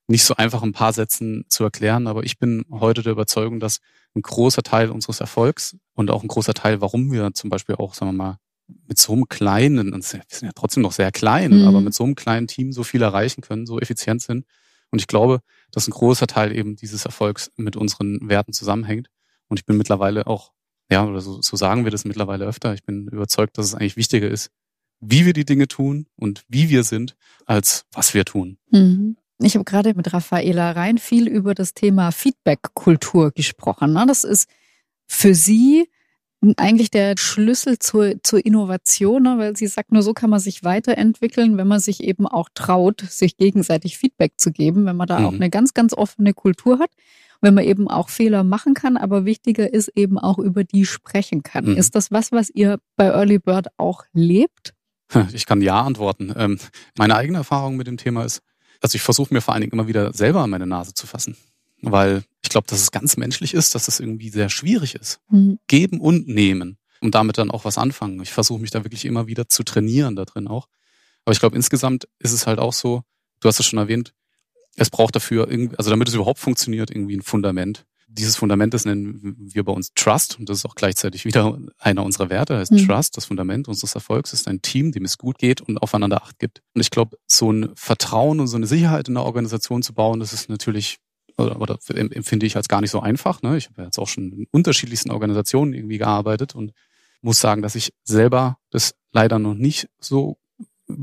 nicht so einfach ein paar Sätzen zu erklären, aber ich bin heute der Überzeugung, dass ein großer Teil unseres Erfolgs und auch ein großer Teil, warum wir zum Beispiel auch, sagen wir mal, mit so einem kleinen, wir sind ja trotzdem noch sehr klein, mhm. aber mit so einem kleinen Team so viel erreichen können, so effizient sind. Und ich glaube, dass ein großer Teil eben dieses Erfolgs mit unseren Werten zusammenhängt. Und ich bin mittlerweile auch, ja, oder so, so sagen wir das mittlerweile öfter, ich bin überzeugt, dass es eigentlich wichtiger ist, wie wir die Dinge tun und wie wir sind, als was wir tun. Mhm. Ich habe gerade mit Raffaela Rein viel über das Thema Feedback-Kultur gesprochen. Ne? Das ist für Sie eigentlich der Schlüssel zur, zur Innovation, ne? weil sie sagt, nur so kann man sich weiterentwickeln, wenn man sich eben auch traut, sich gegenseitig Feedback zu geben, wenn man da mhm. auch eine ganz, ganz offene Kultur hat, wenn man eben auch Fehler machen kann, aber wichtiger ist eben auch über die sprechen kann. Mhm. Ist das was, was ihr bei Early Bird auch lebt? Ich kann ja antworten. Ähm, meine eigene Erfahrung mit dem Thema ist, also ich versuche mir vor allen Dingen immer wieder selber an meine Nase zu fassen weil ich glaube, dass es ganz menschlich ist, dass es irgendwie sehr schwierig ist. Mhm. Geben und nehmen und damit dann auch was anfangen. Ich versuche mich da wirklich immer wieder zu trainieren da drin auch. Aber ich glaube, insgesamt ist es halt auch so, du hast es schon erwähnt, es braucht dafür irgendwie, also damit es überhaupt funktioniert, irgendwie ein Fundament. Dieses Fundament, das nennen wir bei uns Trust und das ist auch gleichzeitig wieder einer unserer Werte, heißt mhm. Trust, das Fundament unseres Erfolgs ist ein Team, dem es gut geht und aufeinander Acht gibt. Und ich glaube, so ein Vertrauen und so eine Sicherheit in der Organisation zu bauen, das ist natürlich oder, oder empfinde ich als gar nicht so einfach. Ne? Ich habe jetzt auch schon in unterschiedlichsten Organisationen irgendwie gearbeitet und muss sagen, dass ich selber das leider noch nicht so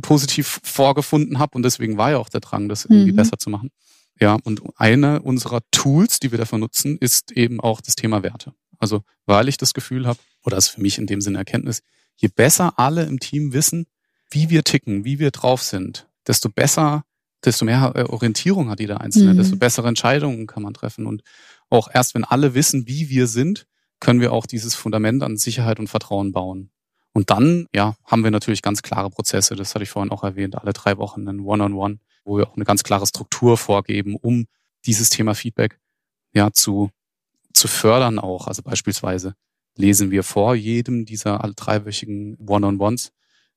positiv vorgefunden habe und deswegen war ja auch der Drang, das irgendwie mhm. besser zu machen. Ja, und eine unserer Tools, die wir dafür nutzen, ist eben auch das Thema Werte. Also weil ich das Gefühl habe, oder das ist für mich in dem Sinne Erkenntnis, je besser alle im Team wissen, wie wir ticken, wie wir drauf sind, desto besser desto mehr äh, Orientierung hat jeder Einzelne, mhm. desto bessere Entscheidungen kann man treffen. Und auch erst wenn alle wissen, wie wir sind, können wir auch dieses Fundament an Sicherheit und Vertrauen bauen. Und dann, ja, haben wir natürlich ganz klare Prozesse. Das hatte ich vorhin auch erwähnt. Alle drei Wochen ein One-on-One, -on -One, wo wir auch eine ganz klare Struktur vorgeben, um dieses Thema Feedback, ja, zu, zu fördern auch. Also beispielsweise lesen wir vor jedem dieser alle dreiwöchigen One-on-Ones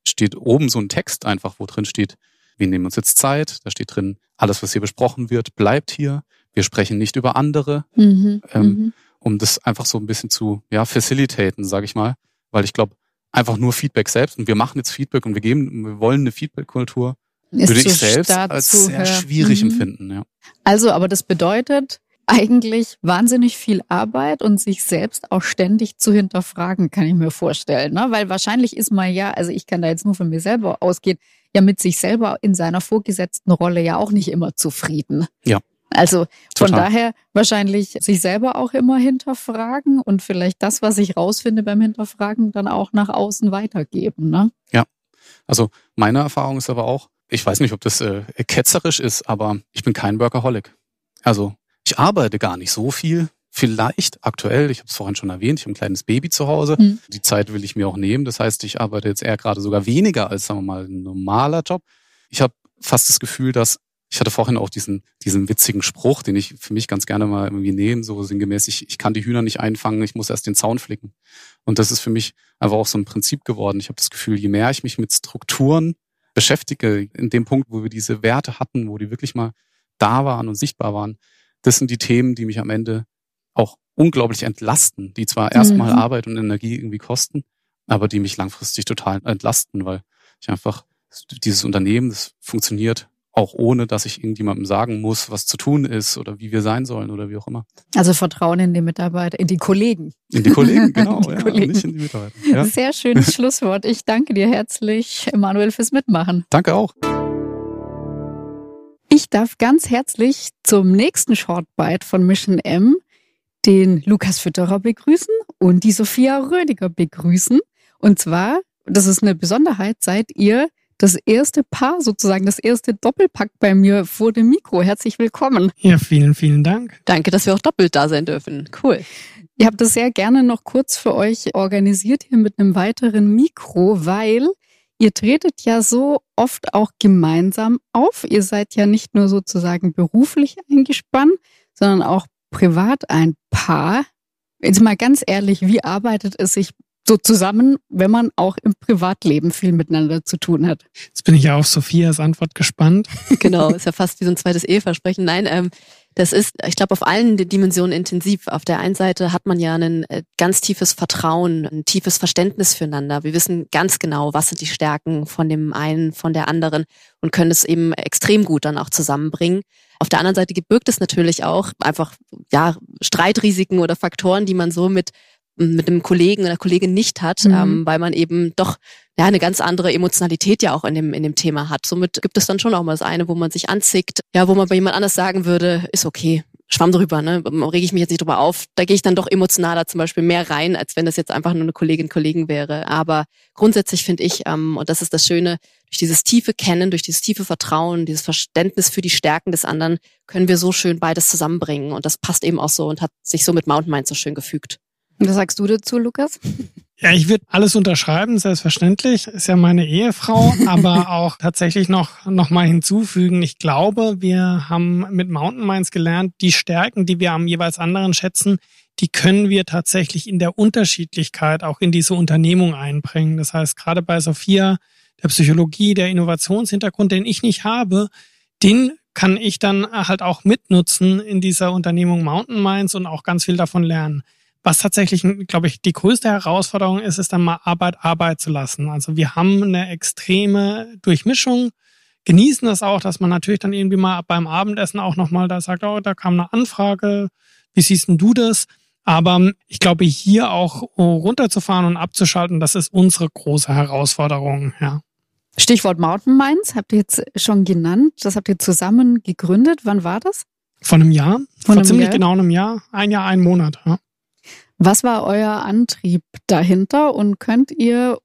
steht oben so ein Text einfach, wo drin steht, wir nehmen uns jetzt Zeit, da steht drin, alles, was hier besprochen wird, bleibt hier. Wir sprechen nicht über andere, mhm, ähm, mhm. um das einfach so ein bisschen zu ja, facilitaten, sage ich mal. Weil ich glaube, einfach nur Feedback selbst und wir machen jetzt Feedback und wir geben, wir wollen eine Feedback-Kultur, würde ich selbst als sehr schwierig mhm. empfinden. Ja. Also, aber das bedeutet, eigentlich wahnsinnig viel Arbeit und sich selbst auch ständig zu hinterfragen, kann ich mir vorstellen. Ne? Weil wahrscheinlich ist man ja, also ich kann da jetzt nur von mir selber ausgehen, ja mit sich selber in seiner vorgesetzten Rolle ja auch nicht immer zufrieden. Ja. Also von Total. daher wahrscheinlich sich selber auch immer hinterfragen und vielleicht das, was ich rausfinde beim Hinterfragen, dann auch nach außen weitergeben. Ne? Ja. Also meine Erfahrung ist aber auch, ich weiß nicht, ob das äh, ketzerisch ist, aber ich bin kein Workaholic. Also ich arbeite gar nicht so viel. Vielleicht aktuell, ich habe es vorhin schon erwähnt, ich habe ein kleines Baby zu Hause. Mhm. Die Zeit will ich mir auch nehmen. Das heißt, ich arbeite jetzt eher gerade sogar weniger als, sagen wir mal, ein normaler Job. Ich habe fast das Gefühl, dass ich hatte vorhin auch diesen, diesen witzigen Spruch, den ich für mich ganz gerne mal irgendwie nehme, so sinngemäß, ich, ich kann die Hühner nicht einfangen, ich muss erst den Zaun flicken. Und das ist für mich einfach auch so ein Prinzip geworden. Ich habe das Gefühl, je mehr ich mich mit Strukturen beschäftige, in dem Punkt, wo wir diese Werte hatten, wo die wirklich mal da waren und sichtbar waren, das sind die Themen, die mich am Ende auch unglaublich entlasten, die zwar erstmal mhm. Arbeit und Energie irgendwie kosten, aber die mich langfristig total entlasten, weil ich einfach dieses Unternehmen, das funktioniert auch ohne, dass ich irgendjemandem sagen muss, was zu tun ist oder wie wir sein sollen oder wie auch immer. Also Vertrauen in die Mitarbeiter, in die Kollegen. In die Kollegen, genau, die ja, Kollegen. nicht in die Mitarbeiter. Ja. Sehr schönes Schlusswort. Ich danke dir herzlich, Emanuel, fürs Mitmachen. Danke auch. Ich darf ganz herzlich zum nächsten Shortbite von Mission M den Lukas Fütterer begrüßen und die Sophia Rödiger begrüßen. Und zwar, das ist eine Besonderheit, seid ihr das erste Paar, sozusagen das erste Doppelpack bei mir vor dem Mikro. Herzlich willkommen. Ja, vielen, vielen Dank. Danke, dass wir auch doppelt da sein dürfen. Cool. Ihr habt das sehr gerne noch kurz für euch organisiert hier mit einem weiteren Mikro, weil ihr tretet ja so oft auch gemeinsam auf. Ihr seid ja nicht nur sozusagen beruflich eingespannt, sondern auch privat ein Paar. Jetzt mal ganz ehrlich, wie arbeitet es sich so zusammen, wenn man auch im Privatleben viel miteinander zu tun hat? Jetzt bin ich ja auf Sophias Antwort gespannt. Genau, ist ja fast wie so ein zweites Eheversprechen. Nein, ähm, das ist, ich glaube, auf allen Dimensionen intensiv. Auf der einen Seite hat man ja ein äh, ganz tiefes Vertrauen, ein tiefes Verständnis füreinander. Wir wissen ganz genau, was sind die Stärken von dem einen, von der anderen und können es eben extrem gut dann auch zusammenbringen. Auf der anderen Seite birgt es natürlich auch einfach ja Streitrisiken oder Faktoren, die man so mit mit einem Kollegen oder Kollegin nicht hat, Mhm. ähm, weil man eben doch ja eine ganz andere Emotionalität ja auch in dem in dem Thema hat. Somit gibt es dann schon auch mal das eine, wo man sich anzickt, ja, wo man bei jemand anders sagen würde, ist okay, schwamm drüber, ne, rege ich mich jetzt nicht drüber auf. Da gehe ich dann doch emotionaler zum Beispiel mehr rein, als wenn das jetzt einfach nur eine Kollegin Kollegen wäre. Aber grundsätzlich finde ich, ähm, und das ist das Schöne, durch dieses tiefe Kennen, durch dieses tiefe Vertrauen, dieses Verständnis für die Stärken des anderen, können wir so schön beides zusammenbringen. Und das passt eben auch so und hat sich so mit Mountain Mind so schön gefügt. Was sagst du dazu, Lukas? Ja, ich würde alles unterschreiben, selbstverständlich. Ist ja meine Ehefrau, aber auch tatsächlich noch, noch mal hinzufügen. Ich glaube, wir haben mit Mountain Minds gelernt, die Stärken, die wir am jeweils anderen schätzen, die können wir tatsächlich in der Unterschiedlichkeit auch in diese Unternehmung einbringen. Das heißt, gerade bei Sophia, der Psychologie, der Innovationshintergrund, den ich nicht habe, den kann ich dann halt auch mitnutzen in dieser Unternehmung Mountain Minds und auch ganz viel davon lernen. Was tatsächlich, glaube ich, die größte Herausforderung ist, ist dann mal Arbeit Arbeit zu lassen. Also wir haben eine extreme Durchmischung, genießen das auch, dass man natürlich dann irgendwie mal beim Abendessen auch nochmal da sagt, oh, da kam eine Anfrage, wie siehst denn du das? Aber ich glaube, hier auch runterzufahren und abzuschalten, das ist unsere große Herausforderung, ja. Stichwort Mountain Minds habt ihr jetzt schon genannt. Das habt ihr zusammen gegründet. Wann war das? Von einem Jahr, Von vor ziemlich Jahr? genau einem Jahr, ein Jahr, ein Monat. Ja. Was war euer Antrieb dahinter und könnt ihr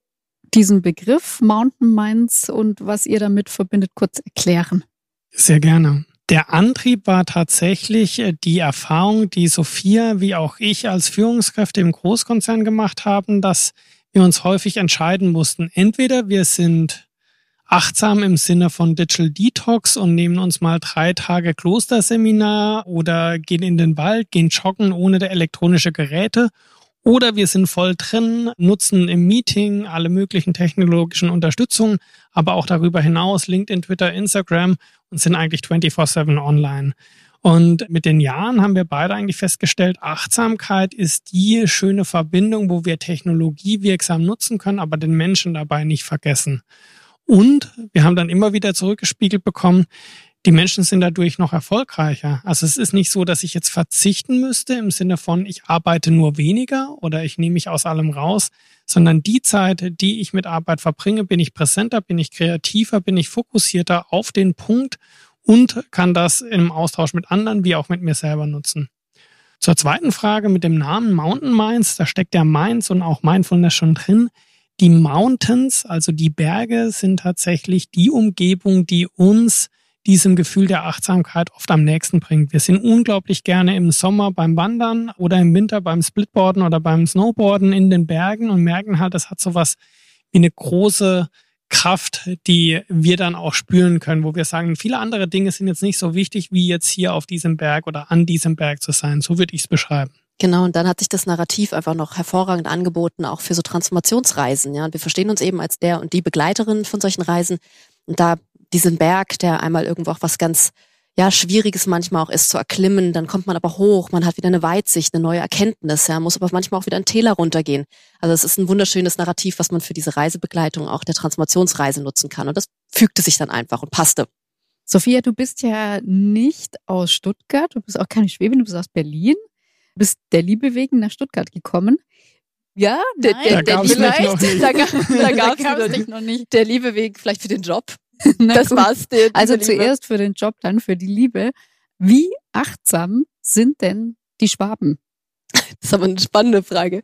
diesen Begriff Mountain Minds und was ihr damit verbindet kurz erklären? Sehr gerne. Der Antrieb war tatsächlich äh, die Erfahrung, die Sophia wie auch ich als Führungskräfte im Großkonzern gemacht haben, dass wir uns häufig entscheiden mussten. Entweder wir sind achtsam im Sinne von Digital Detox und nehmen uns mal drei Tage Klosterseminar oder gehen in den Wald, gehen joggen ohne der elektronische Geräte. Oder wir sind voll drin, nutzen im Meeting alle möglichen technologischen Unterstützungen, aber auch darüber hinaus LinkedIn, Twitter, Instagram und sind eigentlich 24/7 online. Und mit den Jahren haben wir beide eigentlich festgestellt, Achtsamkeit ist die schöne Verbindung, wo wir Technologie wirksam nutzen können, aber den Menschen dabei nicht vergessen. Und wir haben dann immer wieder zurückgespiegelt bekommen, die Menschen sind dadurch noch erfolgreicher. Also es ist nicht so, dass ich jetzt verzichten müsste im Sinne von, ich arbeite nur weniger oder ich nehme mich aus allem raus, sondern die Zeit, die ich mit Arbeit verbringe, bin ich präsenter, bin ich kreativer, bin ich fokussierter auf den Punkt und kann das im Austausch mit anderen wie auch mit mir selber nutzen. Zur zweiten Frage mit dem Namen Mountain Minds, da steckt ja Minds und auch Mindfulness schon drin. Die Mountains, also die Berge, sind tatsächlich die Umgebung, die uns diesem Gefühl der Achtsamkeit oft am nächsten bringt. Wir sind unglaublich gerne im Sommer beim Wandern oder im Winter beim Splitboarden oder beim Snowboarden in den Bergen und merken halt, das hat sowas wie eine große Kraft, die wir dann auch spüren können, wo wir sagen, viele andere Dinge sind jetzt nicht so wichtig, wie jetzt hier auf diesem Berg oder an diesem Berg zu sein. So würde ich es beschreiben. Genau, und dann hat sich das Narrativ einfach noch hervorragend angeboten, auch für so Transformationsreisen. Ja, und wir verstehen uns eben als der und die Begleiterin von solchen Reisen. Und da diesen Berg, der einmal irgendwo auch was ganz ja, Schwieriges manchmal auch ist zu erklimmen, dann kommt man aber hoch, man hat wieder eine Weitsicht, eine neue Erkenntnis, ja, muss aber manchmal auch wieder einen Täler runtergehen. Also es ist ein wunderschönes Narrativ, was man für diese Reisebegleitung auch der Transformationsreise nutzen kann. Und das fügte sich dann einfach und passte. Sophia, du bist ja nicht aus Stuttgart, du bist auch keine Schwäbin, du bist aus Berlin, bist der Liebe wegen nach Stuttgart gekommen. Ja, der, Nein, der, Da der da, ga- da da gab's gab's wieder dich noch nicht. Der Liebe wegen vielleicht für den Job. Na Das gut. war's. Der, Also Liebe. zuerst für den Job, dann für die Liebe. Wie achtsam sind denn die Schwaben? Das ist aber eine spannende Frage.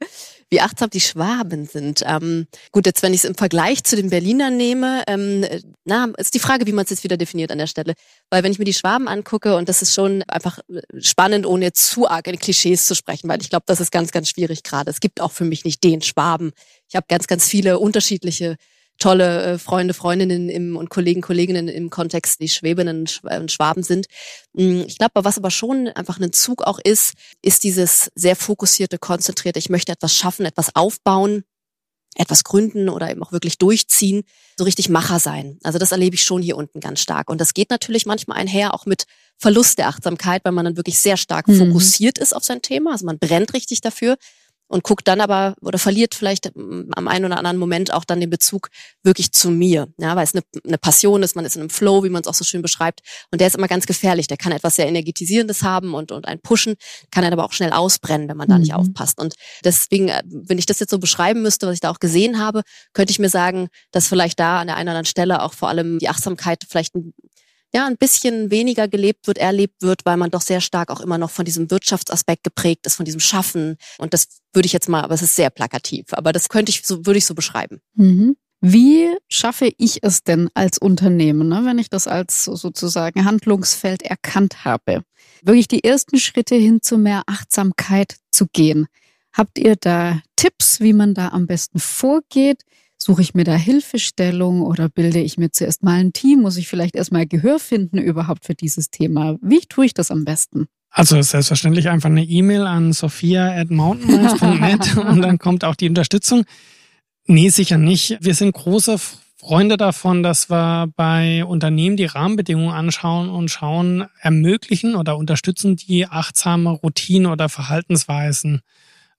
Wie achtsam die Schwaben sind. Ähm, gut, jetzt wenn ich es im Vergleich zu den Berlinern nehme, ähm, äh, na, ist die Frage, wie man es jetzt wieder definiert an der Stelle. Weil wenn ich mir die Schwaben angucke, und das ist schon einfach äh, spannend, ohne jetzt zu arg in Klischees zu sprechen, weil ich glaube, das ist ganz, ganz schwierig gerade. Es gibt auch für mich nicht den Schwaben. Ich habe ganz, ganz viele unterschiedliche tolle äh, Freunde, Freundinnen im, und Kollegen, Kolleginnen im Kontext, die Schwäbinnen Schw- und Schwaben sind. Mm, Ich glaube, was aber schon einfach ein Zug auch ist, ist dieses sehr fokussierte, konzentrierte, ich möchte etwas schaffen, etwas aufbauen, etwas gründen oder eben auch wirklich durchziehen, so richtig Macher sein. Also das erlebe ich schon hier unten ganz stark. Und das geht natürlich manchmal einher auch mit Verlust der Achtsamkeit, weil man dann wirklich sehr stark Mhm. fokussiert ist auf sein Thema. Also man brennt richtig dafür und guckt dann aber oder verliert vielleicht mm, am einen oder anderen Moment auch dann den Bezug wirklich zu mir. Ja, weil es eine, eine Passion ist, man ist in einem Flow, wie man es auch so schön beschreibt. Und der ist immer ganz gefährlich. Der kann etwas sehr Energetisierendes haben und, und einen pushen, kann einen aber auch schnell ausbrennen, wenn man da nicht Mhm. aufpasst. Und deswegen, äh, wenn ich das jetzt so beschreiben müsste, was ich da auch gesehen habe, könnte ich mir sagen, dass vielleicht da an der einen oder anderen Stelle auch vor allem die Achtsamkeit vielleicht ein ja, ein bisschen weniger gelebt wird, erlebt wird, weil man doch sehr stark auch immer noch von diesem Wirtschaftsaspekt geprägt ist, von diesem Schaffen. Und das würde ich jetzt mal, aber es ist sehr plakativ, aber das könnte ich so, würde ich so beschreiben. Mhm. Wie schaffe ich es denn als Unternehmen, ne, wenn ich das als so- sozusagen Handlungsfeld erkannt habe, wirklich die ersten Schritte hin zu mehr Achtsamkeit zu gehen? Habt ihr da Tipps, wie man da am besten vorgeht? Suche ich mir da Hilfestellung oder bilde ich mir zuerst mal ein Team? Muss ich vielleicht erstmal Gehör finden überhaupt für dieses Thema? Wie tue ich das am besten? Also selbstverständlich einfach eine E-Mail an sophia.mountainminds.net und dann kommt auch die Unterstützung. Nee, sicher nicht. Wir sind große Freunde davon, dass wir bei Unternehmen die Rahmenbedingungen anschauen und schauen, ermöglichen oder unterstützen die achtsame Routinen oder Verhaltensweisen.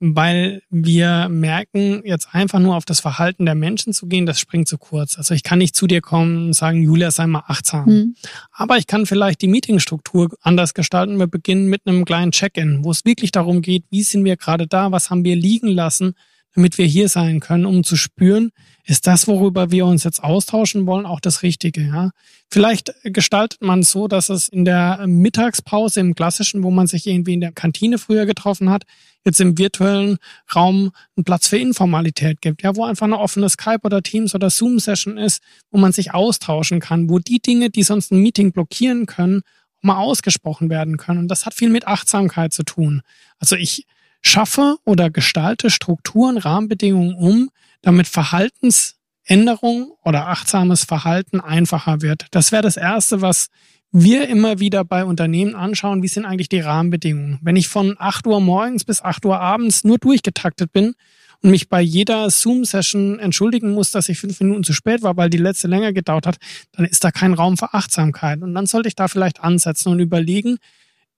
Weil wir merken, jetzt einfach nur auf das Verhalten der Menschen zu gehen, das springt zu kurz. Also ich kann nicht zu dir kommen und sagen, Julia, sei mal achtsam. Hm. Aber ich kann vielleicht die Meetingstruktur anders gestalten. Wir beginnen mit einem kleinen Check-in, wo es wirklich darum geht, wie sind wir gerade da, was haben wir liegen lassen, damit wir hier sein können, um zu spüren, ist das, worüber wir uns jetzt austauschen wollen, auch das Richtige. Ja? Vielleicht gestaltet man es so, dass es in der Mittagspause im klassischen, wo man sich irgendwie in der Kantine früher getroffen hat, jetzt im virtuellen Raum einen Platz für Informalität gibt, ja, wo einfach eine offene Skype oder Teams oder Zoom-Session ist, wo man sich austauschen kann, wo die Dinge, die sonst ein Meeting blockieren können, mal ausgesprochen werden können. Und das hat viel mit Achtsamkeit zu tun. Also ich schaffe oder gestalte Strukturen, Rahmenbedingungen um, damit Verhaltensänderung oder achtsames Verhalten einfacher wird. Das wäre das Erste, was wir immer wieder bei Unternehmen anschauen, wie sind eigentlich die Rahmenbedingungen. Wenn ich von 8 Uhr morgens bis 8 Uhr abends nur durchgetaktet bin und mich bei jeder Zoom-Session entschuldigen muss, dass ich fünf Minuten zu spät war, weil die letzte länger gedauert hat, dann ist da kein Raum für Achtsamkeit. Und dann sollte ich da vielleicht ansetzen und überlegen,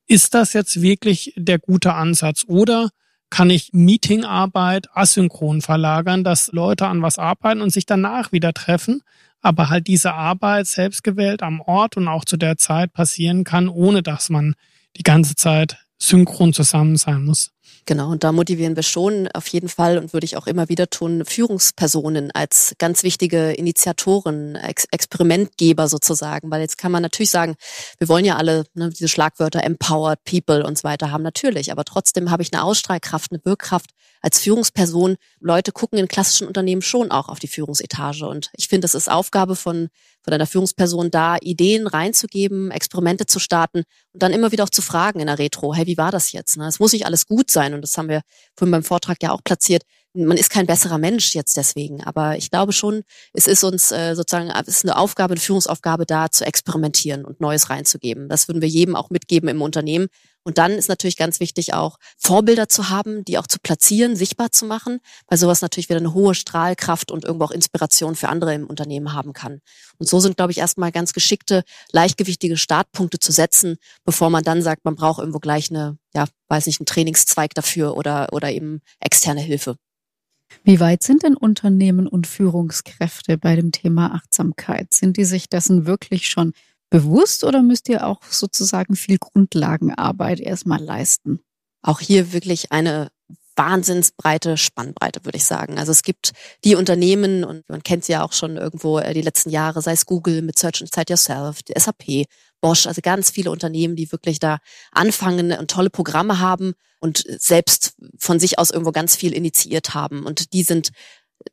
ist das jetzt wirklich der gute Ansatz oder kann ich Meetingarbeit asynchron verlagern, dass Leute an was arbeiten und sich danach wieder treffen, aber halt diese Arbeit selbstgewählt am Ort und auch zu der Zeit passieren kann, ohne dass man die ganze Zeit synchron zusammen sein muss. Genau, und da motivieren wir schon auf jeden Fall und würde ich auch immer wieder tun, Führungspersonen als ganz wichtige Initiatoren, Ex Experimentgeber sozusagen, weil jetzt kann man natürlich sagen, wir wollen ja alle ne, diese Schlagwörter empowered people und so weiter haben, natürlich, aber trotzdem habe ich eine Ausstrahlkraft, eine Wirkkraft als Führungsperson. Leute gucken in klassischen Unternehmen schon auch auf die Führungsetage. Und ich finde, es ist Aufgabe von von einer Führungsperson da, Ideen reinzugeben, Experimente zu starten und dann immer wieder auch zu fragen in der Retro, hey, wie war das jetzt? Ne? Es muss nicht alles gut sein und das haben wir vorhin beim Vortrag ja auch platziert. Man ist kein besserer Mensch jetzt deswegen, aber ich glaube schon, es ist uns äh, sozusagen, es ist eine Aufgabe, eine Führungsaufgabe da, zu experimentieren und Neues reinzugeben. Das würden wir jedem auch mitgeben im Unternehmen. Und dann ist natürlich ganz wichtig auch Vorbilder zu haben, die auch zu platzieren, sichtbar zu machen, weil sowas natürlich wieder eine hohe Strahlkraft und irgendwo auch Inspiration für andere im Unternehmen haben kann. Und so sind, glaube ich, erstmal ganz geschickte, leichtgewichtige Startpunkte zu setzen, bevor man dann sagt, man braucht irgendwo gleich eine, ja, weiß nicht, einen Trainingszweig dafür oder, oder eben externe Hilfe. Wie weit sind denn Unternehmen und Führungskräfte bei dem Thema Achtsamkeit? Sind die sich dessen wirklich schon bewusst oder müsst ihr auch sozusagen viel Grundlagenarbeit erstmal leisten? Auch hier wirklich eine wahnsinnsbreite Spannbreite, würde ich sagen. Also es gibt die Unternehmen, und man kennt sie ja auch schon irgendwo äh, die letzten Jahre, sei es Google mit Search Inside Yourself, die SAP, Bosch, also ganz viele Unternehmen, die wirklich da anfangen und tolle Programme haben und selbst von sich aus irgendwo ganz viel initiiert haben. Und die sind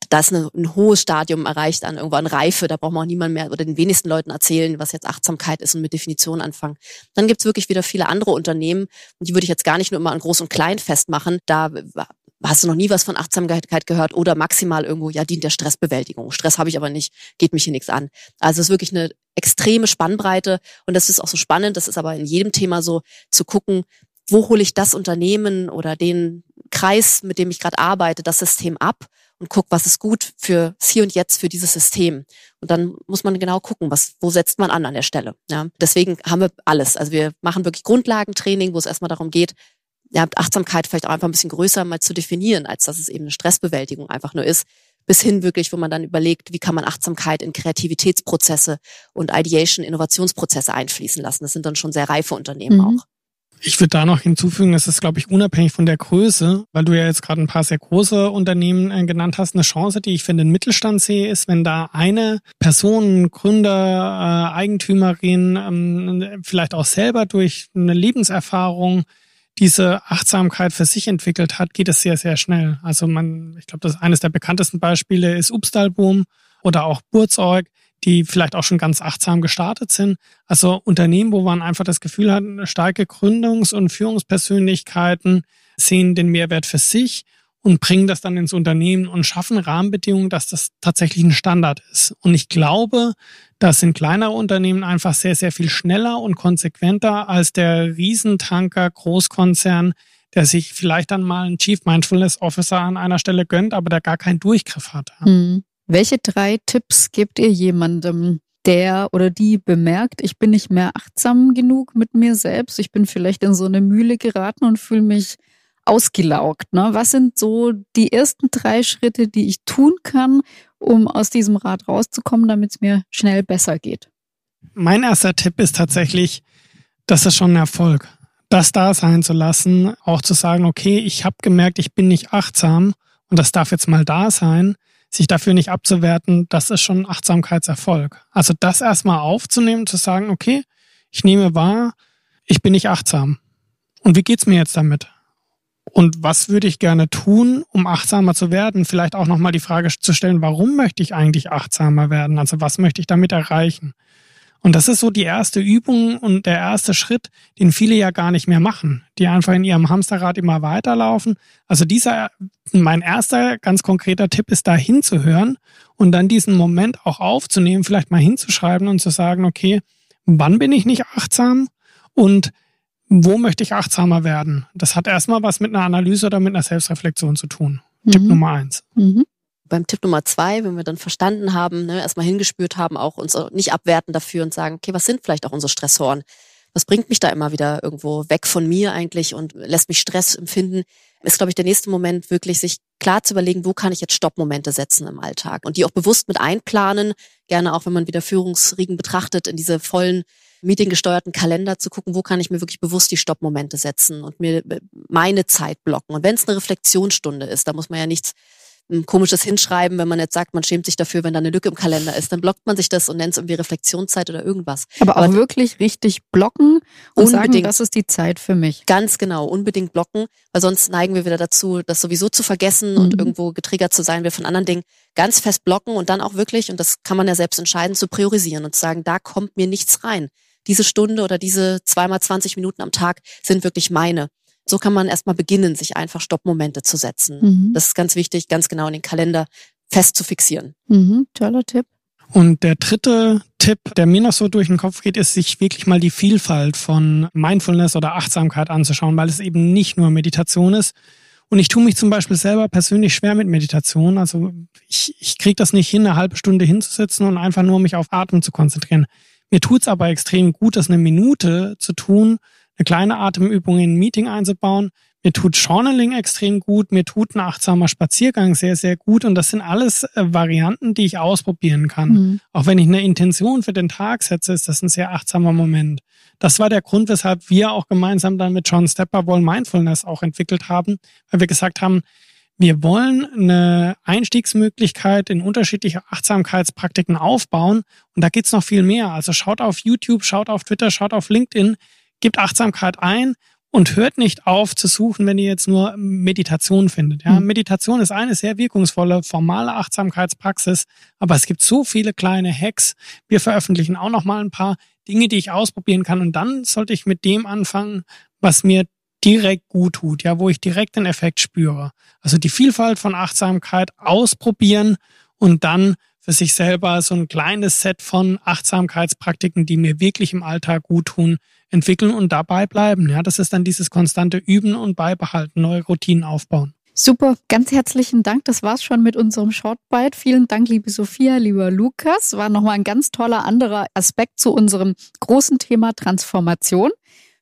da ist eine, ein hohes Stadium erreicht an irgendwo an Reife. Da braucht man auch niemand mehr oder den wenigsten Leuten erzählen, was jetzt Achtsamkeit ist und mit Definition anfangen. Dann gibt's wirklich wieder viele andere Unternehmen und die würde ich jetzt gar nicht nur immer an Groß und Klein festmachen. Da hast du noch nie was von Achtsamkeit gehört oder maximal irgendwo, ja, dient der Stressbewältigung. Stress habe ich aber nicht, geht mich hier nichts an. Also es ist wirklich eine extreme Spannbreite und das ist auch so spannend, das ist aber in jedem Thema so, zu gucken, wo hole ich das Unternehmen oder den Kreis, mit dem ich gerade arbeite, das System ab und guck, was ist gut für hier und jetzt für dieses System. Und dann muss man genau gucken, was, wo setzt man an an der Stelle. Ja, deswegen haben wir alles. Also wir machen wirklich Grundlagentraining, wo es erstmal darum geht, ja, Achtsamkeit vielleicht auch einfach ein bisschen größer mal zu definieren, als dass es eben eine Stressbewältigung einfach nur ist, bis hin wirklich, wo man dann überlegt, wie kann man Achtsamkeit in Kreativitätsprozesse und Ideation, Innovationsprozesse einfließen lassen. Das sind dann schon sehr reife Unternehmen mhm. auch. Ich würde da noch hinzufügen, das ist, glaube ich, unabhängig von der Größe, weil du ja jetzt gerade ein paar sehr große Unternehmen äh, genannt hast. Eine Chance, die ich für den Mittelstand sehe, ist, wenn da eine Person, Gründer, äh, Eigentümerin, ähm, vielleicht auch selber durch eine Lebenserfahrung diese Achtsamkeit für sich entwickelt hat, geht es sehr, sehr schnell. Also man, ich glaube, das eines der bekanntesten Beispiele ist Upstalboom oder auch Burzorg die vielleicht auch schon ganz achtsam gestartet sind. Also Unternehmen, wo man einfach das Gefühl hat, starke Gründungs- und Führungspersönlichkeiten sehen den Mehrwert für sich und bringen das dann ins Unternehmen und schaffen Rahmenbedingungen, dass das tatsächlich ein Standard ist. Und ich glaube, das sind kleinere Unternehmen einfach sehr, sehr viel schneller und konsequenter als der Riesentanker Großkonzern, der sich vielleicht dann mal einen Chief Mindfulness Officer an einer Stelle gönnt, aber der gar keinen Durchgriff hat. Mhm. Welche drei Tipps gebt ihr jemandem, der oder die bemerkt, ich bin nicht mehr achtsam genug mit mir selbst, ich bin vielleicht in so eine Mühle geraten und fühle mich ausgelaugt. Ne? Was sind so die ersten drei Schritte, die ich tun kann, um aus diesem Rad rauszukommen, damit es mir schnell besser geht? Mein erster Tipp ist tatsächlich, das ist schon ein Erfolg. Das da sein zu lassen, auch zu sagen, okay, ich habe gemerkt, ich bin nicht achtsam und das darf jetzt mal da sein sich dafür nicht abzuwerten, das ist schon Achtsamkeitserfolg. Also das erstmal aufzunehmen, zu sagen, okay, ich nehme wahr, ich bin nicht achtsam. Und wie geht's mir jetzt damit? Und was würde ich gerne tun, um achtsamer zu werden? Vielleicht auch nochmal die Frage zu stellen, warum möchte ich eigentlich achtsamer werden? Also was möchte ich damit erreichen? Und das ist so die erste Übung und der erste Schritt, den viele ja gar nicht mehr machen, die einfach in ihrem Hamsterrad immer weiterlaufen. Also dieser, mein erster ganz konkreter Tipp ist da hinzuhören und dann diesen Moment auch aufzunehmen, vielleicht mal hinzuschreiben und zu sagen, okay, wann bin ich nicht achtsam und wo möchte ich achtsamer werden? Das hat erstmal was mit einer Analyse oder mit einer Selbstreflexion zu tun. Mhm. Tipp Nummer eins. Mhm beim Tipp Nummer zwei, wenn wir dann verstanden haben, ne, erstmal hingespürt haben, auch uns nicht abwerten dafür und sagen, okay, was sind vielleicht auch unsere Stressoren? Was bringt mich da immer wieder irgendwo weg von mir eigentlich und lässt mich Stress empfinden? Ist, glaube ich, der nächste Moment wirklich, sich klar zu überlegen, wo kann ich jetzt Stoppmomente setzen im Alltag und die auch bewusst mit einplanen. Gerne auch, wenn man wieder Führungsriegen betrachtet, in diese vollen meetinggesteuerten Kalender zu gucken, wo kann ich mir wirklich bewusst die Stoppmomente setzen und mir meine Zeit blocken. Und wenn es eine Reflexionsstunde ist, da muss man ja nichts ein komisches Hinschreiben, wenn man jetzt sagt, man schämt sich dafür, wenn da eine Lücke im Kalender ist, dann blockt man sich das und nennt es irgendwie Reflexionszeit oder irgendwas. Aber auch Aber wirklich richtig blocken und unbedingt, sagen, das ist die Zeit für mich. Ganz genau, unbedingt blocken, weil sonst neigen wir wieder dazu, das sowieso zu vergessen mhm. und irgendwo getriggert zu sein, wir von anderen Dingen ganz fest blocken und dann auch wirklich, und das kann man ja selbst entscheiden, zu priorisieren und zu sagen, da kommt mir nichts rein. Diese Stunde oder diese zweimal 20 Minuten am Tag sind wirklich meine. So kann man erstmal beginnen, sich einfach Stoppmomente zu setzen. Mhm. Das ist ganz wichtig, ganz genau in den Kalender fest zu fixieren. Mhm, toller Tipp. Und der dritte Tipp, der mir noch so durch den Kopf geht, ist, sich wirklich mal die Vielfalt von Mindfulness oder Achtsamkeit anzuschauen, weil es eben nicht nur Meditation ist. Und ich tue mich zum Beispiel selber persönlich schwer mit Meditation. Also ich, ich kriege das nicht hin, eine halbe Stunde hinzusitzen und einfach nur mich auf Atmen zu konzentrieren. Mir tut's aber extrem gut, das eine Minute zu tun eine kleine Atemübung in ein Meeting einzubauen, Mir tut Journaling extrem gut, mir tut ein achtsamer Spaziergang sehr, sehr gut. Und das sind alles äh, Varianten, die ich ausprobieren kann. Mhm. Auch wenn ich eine Intention für den Tag setze, ist das ein sehr achtsamer Moment. Das war der Grund, weshalb wir auch gemeinsam dann mit John Stepperwall Mindfulness auch entwickelt haben, weil wir gesagt haben, wir wollen eine Einstiegsmöglichkeit in unterschiedliche Achtsamkeitspraktiken aufbauen. Und da geht's noch viel mehr. Also schaut auf YouTube, schaut auf Twitter, schaut auf LinkedIn, gebt Achtsamkeit ein und hört nicht auf zu suchen, wenn ihr jetzt nur Meditation findet. Ja, mhm. Meditation ist eine sehr wirkungsvolle formale Achtsamkeitspraxis, aber es gibt so viele kleine Hacks. Wir veröffentlichen auch noch mal ein paar Dinge, die ich ausprobieren kann und dann sollte ich mit dem anfangen, was mir direkt gut tut, ja, wo ich direkt den Effekt spüre. Also die Vielfalt von Achtsamkeit ausprobieren und dann für sich selber so ein kleines Set von Achtsamkeitspraktiken, die mir wirklich im Alltag gut tun, entwickeln und dabei bleiben. Ja, das ist dann dieses konstante Üben und Beibehalten, neue Routinen aufbauen. Super, ganz herzlichen Dank. Das war's schon mit unserem Shortbite. Vielen Dank, liebe Sophia, lieber Lukas. War nochmal ein ganz toller anderer Aspekt zu unserem großen Thema Transformation.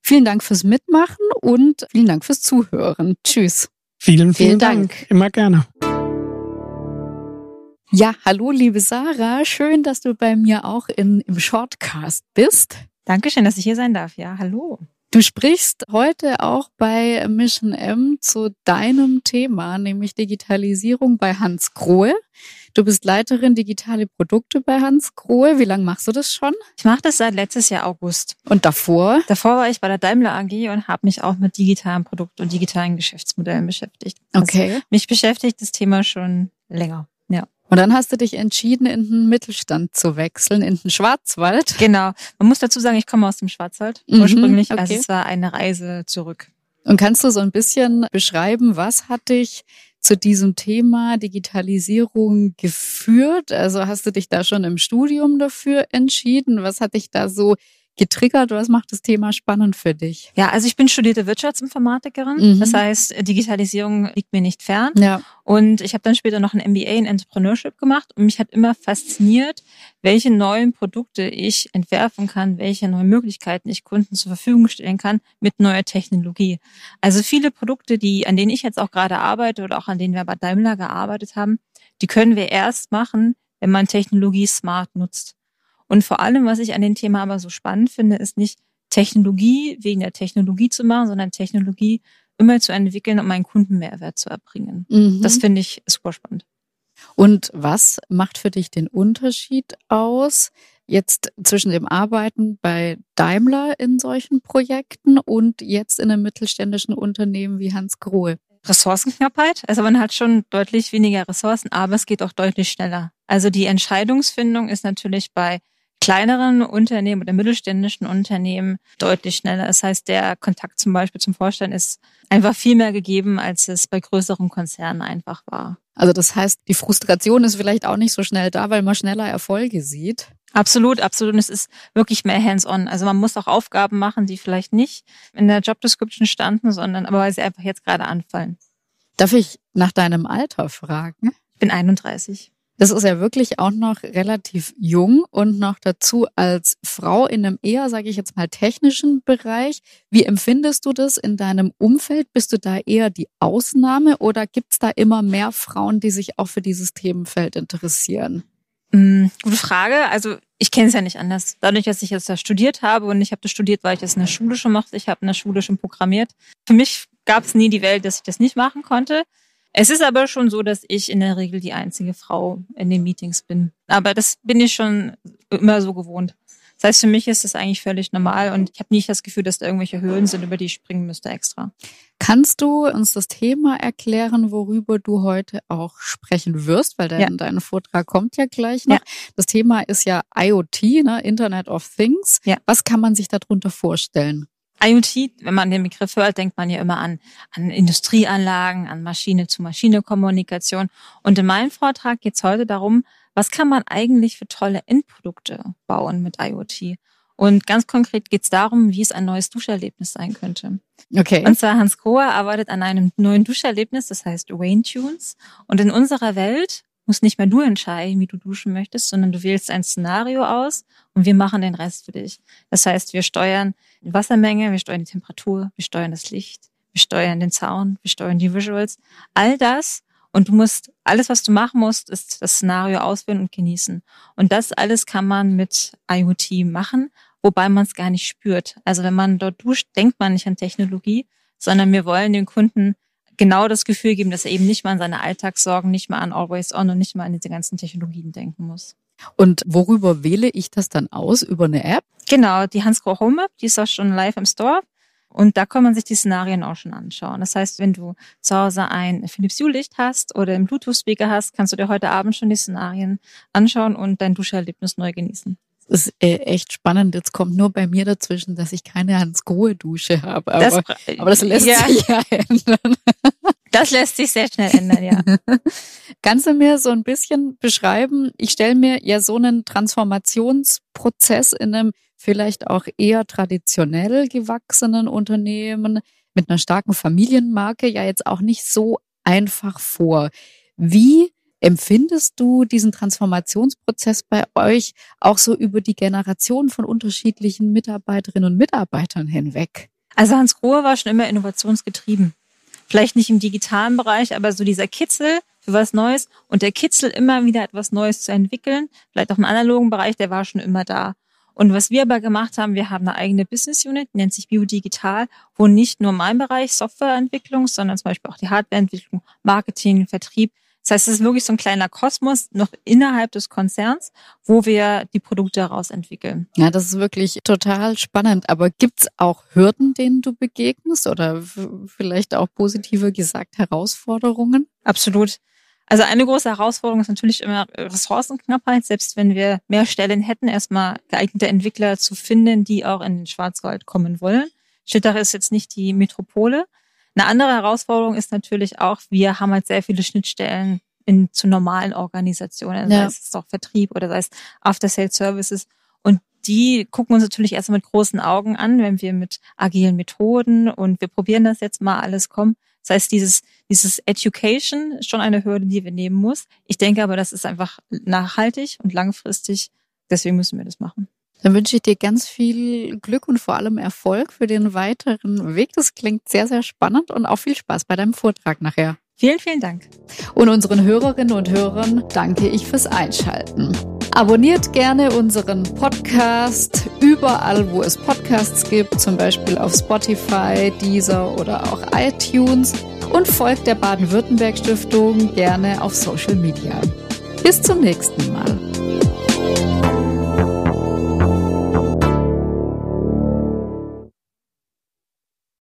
Vielen Dank fürs Mitmachen und vielen Dank fürs Zuhören. Tschüss. Vielen, vielen, vielen Dank. Dank. Immer gerne. Ja, hallo, liebe Sarah. Schön, dass du bei mir auch in, im Shortcast bist. Dankeschön, dass ich hier sein darf. Ja, hallo. Du sprichst heute auch bei Mission M zu deinem Thema, nämlich Digitalisierung bei Hans Grohe. Du bist Leiterin digitale Produkte bei Hans Grohe. Wie lange machst du das schon? Ich mache das seit letztes Jahr August. Und davor? Davor war ich bei der Daimler AG und habe mich auch mit digitalen Produkten und digitalen Geschäftsmodellen beschäftigt. Okay. Also mich beschäftigt das Thema schon länger. Und dann hast du dich entschieden, in den Mittelstand zu wechseln, in den Schwarzwald. Genau. Man muss dazu sagen, ich komme aus dem Schwarzwald mhm, ursprünglich. Also okay. Also es war eine Reise zurück. Und kannst du so ein bisschen beschreiben, was hat dich zu diesem Thema Digitalisierung geführt? Also hast du dich da schon im Studium dafür entschieden? Was hat dich da so getriggert? Was macht das Thema spannend für dich? Ja, also ich bin studierte Wirtschaftsinformatikerin. Mhm. Das heißt, Digitalisierung liegt mir nicht fern. Ja. Und ich habe dann später noch ein MBA in Entrepreneurship gemacht und mich hat immer fasziniert, welche neuen Produkte ich entwerfen kann, welche neuen Möglichkeiten ich Kunden zur Verfügung stellen kann mit neuer Technologie. Also viele Produkte, die, an denen ich jetzt auch gerade arbeite oder auch an denen wir bei Daimler gearbeitet haben, die können wir erst machen, wenn man Technologie smart nutzt. Und vor allem, was ich an dem Thema aber so spannend finde, ist nicht Technologie wegen der Technologie zu machen, sondern Technologie immer zu entwickeln, um einen Kundenmehrwert zu erbringen. Mhm. Das finde ich super spannend. Und was macht für dich den Unterschied aus jetzt zwischen dem Arbeiten bei Daimler in solchen Projekten und jetzt in einem mittelständischen Unternehmen wie Hans Grohe? Ressourcenknappheit. Also man hat schon deutlich weniger Ressourcen, aber es geht auch deutlich schneller. Also die Entscheidungsfindung ist natürlich bei kleineren Unternehmen oder mittelständischen Unternehmen deutlich schneller. Das heißt, der Kontakt zum Beispiel zum Vorstand ist einfach viel mehr gegeben, als es bei größeren Konzernen einfach war. Also das heißt, die Frustration ist vielleicht auch nicht so schnell da, weil man schneller Erfolge sieht. Absolut, absolut. Und es ist wirklich mehr hands-on. Also man muss auch Aufgaben machen, die vielleicht nicht in der Job Description standen, sondern aber weil sie einfach jetzt gerade anfallen. Darf ich nach deinem Alter fragen? Ich bin 31. Das ist ja wirklich auch noch relativ jung und noch dazu als Frau in einem eher, sage ich jetzt mal, technischen Bereich. Wie empfindest du das in deinem Umfeld? Bist du da eher die Ausnahme oder gibt es da immer mehr Frauen, die sich auch für dieses Themenfeld interessieren? Mhm, gute Frage. Also ich kenne es ja nicht anders. Dadurch, dass ich jetzt da studiert habe und ich habe das studiert, weil ich das in der Schule schon mochte. Ich habe in der Schule schon programmiert. Für mich gab es nie die Welt, dass ich das nicht machen konnte. Es ist aber schon so, dass ich in der Regel die einzige Frau in den Meetings bin. Aber das bin ich schon immer so gewohnt. Das heißt, für mich ist das eigentlich völlig normal und ich habe nicht das Gefühl, dass da irgendwelche Höhlen sind, über die ich springen müsste extra. Kannst du uns das Thema erklären, worüber du heute auch sprechen wirst? Weil dein, ja. dein Vortrag kommt ja gleich noch. Ja. Das Thema ist ja IoT, ne? Internet of Things. Ja. Was kann man sich darunter vorstellen? IoT, wenn man den Begriff hört, denkt man ja immer an, an Industrieanlagen, an Maschine-zu-Maschine-Kommunikation. Und in meinem Vortrag geht es heute darum, was kann man eigentlich für tolle Endprodukte bauen mit IoT? Und ganz konkret geht es darum, wie es ein neues Duscherlebnis sein könnte. Okay. Und zwar Hans Grohe arbeitet an einem neuen Duscherlebnis, das heißt Wayne Tunes. Und in unserer Welt musst nicht mehr du entscheiden, wie du duschen möchtest, sondern du wählst ein Szenario aus und wir machen den Rest für dich. Das heißt, wir steuern die Wassermenge, wir steuern die Temperatur, wir steuern das Licht, wir steuern den Sound, wir steuern die Visuals. All das und du musst, alles, was du machen musst, ist das Szenario auswählen und genießen. Und das alles kann man mit IoT machen, wobei man es gar nicht spürt. Also wenn man dort duscht, denkt man nicht an Technologie, sondern wir wollen dem Kunden genau das Gefühl geben, dass er eben nicht mal an seine Alltagssorgen, nicht mal an Always On und nicht mal an diese ganzen Technologien denken muss. Und worüber wähle ich das dann aus? Über eine App? Genau, die Hansgrohe Home App, die ist auch schon live im Store. Und da kann man sich die Szenarien auch schon anschauen. Das heißt, wenn du zu Hause ein Philips Hue Licht hast oder einen Bluetooth Speaker hast, kannst du dir heute Abend schon die Szenarien anschauen und dein Duscherlebnis neu genießen. Das ist äh, echt spannend. Jetzt kommt nur bei mir dazwischen, dass ich keine Hans-Grohe-Dusche habe. Aber das, aber das lässt ja. sich ja ändern. Das lässt sich sehr schnell ändern, ja. Kannst du mir so ein bisschen beschreiben? Ich stelle mir ja so einen Transformationsprozess in einem vielleicht auch eher traditionell gewachsenen Unternehmen mit einer starken Familienmarke ja jetzt auch nicht so einfach vor. Wie empfindest du diesen Transformationsprozess bei euch auch so über die Generation von unterschiedlichen Mitarbeiterinnen und Mitarbeitern hinweg? Also Hans Grohe war schon immer innovationsgetrieben. Vielleicht nicht im digitalen Bereich, aber so dieser Kitzel für was Neues und der Kitzel immer wieder etwas Neues zu entwickeln, vielleicht auch im analogen Bereich, der war schon immer da. Und was wir aber gemacht haben, wir haben eine eigene Business Unit, nennt sich Biodigital, wo nicht nur mein Bereich Softwareentwicklung, sondern zum Beispiel auch die Hardwareentwicklung, Marketing, Vertrieb. Das heißt, es ist wirklich so ein kleiner Kosmos noch innerhalb des Konzerns, wo wir die Produkte heraus entwickeln. Ja, das ist wirklich total spannend. Aber gibt's auch Hürden, denen du begegnest oder vielleicht auch positiver gesagt Herausforderungen? Absolut. Also eine große Herausforderung ist natürlich immer Ressourcenknappheit, selbst wenn wir mehr Stellen hätten, erstmal geeignete Entwickler zu finden, die auch in den Schwarzwald kommen wollen. Schittach ist jetzt nicht die Metropole. Eine andere Herausforderung ist natürlich auch, wir haben halt sehr viele Schnittstellen in, zu normalen Organisationen, ja. sei es doch Vertrieb oder sei es After-Sales-Services. Und die gucken uns natürlich erst mit großen Augen an, wenn wir mit agilen Methoden und wir probieren das jetzt mal alles kommen. Das heißt, dieses, dieses Education ist schon eine Hürde, die wir nehmen muss. Ich denke aber, das ist einfach nachhaltig und langfristig. Deswegen müssen wir das machen. Dann wünsche ich dir ganz viel Glück und vor allem Erfolg für den weiteren Weg. Das klingt sehr, sehr spannend und auch viel Spaß bei deinem Vortrag nachher. Vielen, vielen Dank. Und unseren Hörerinnen und Hörern danke ich fürs Einschalten. Abonniert gerne unseren Podcast überall, wo es Podcasts gibt, zum Beispiel auf Spotify, Deezer oder auch iTunes und folgt der Baden-Württemberg Stiftung gerne auf Social Media. Bis zum nächsten Mal.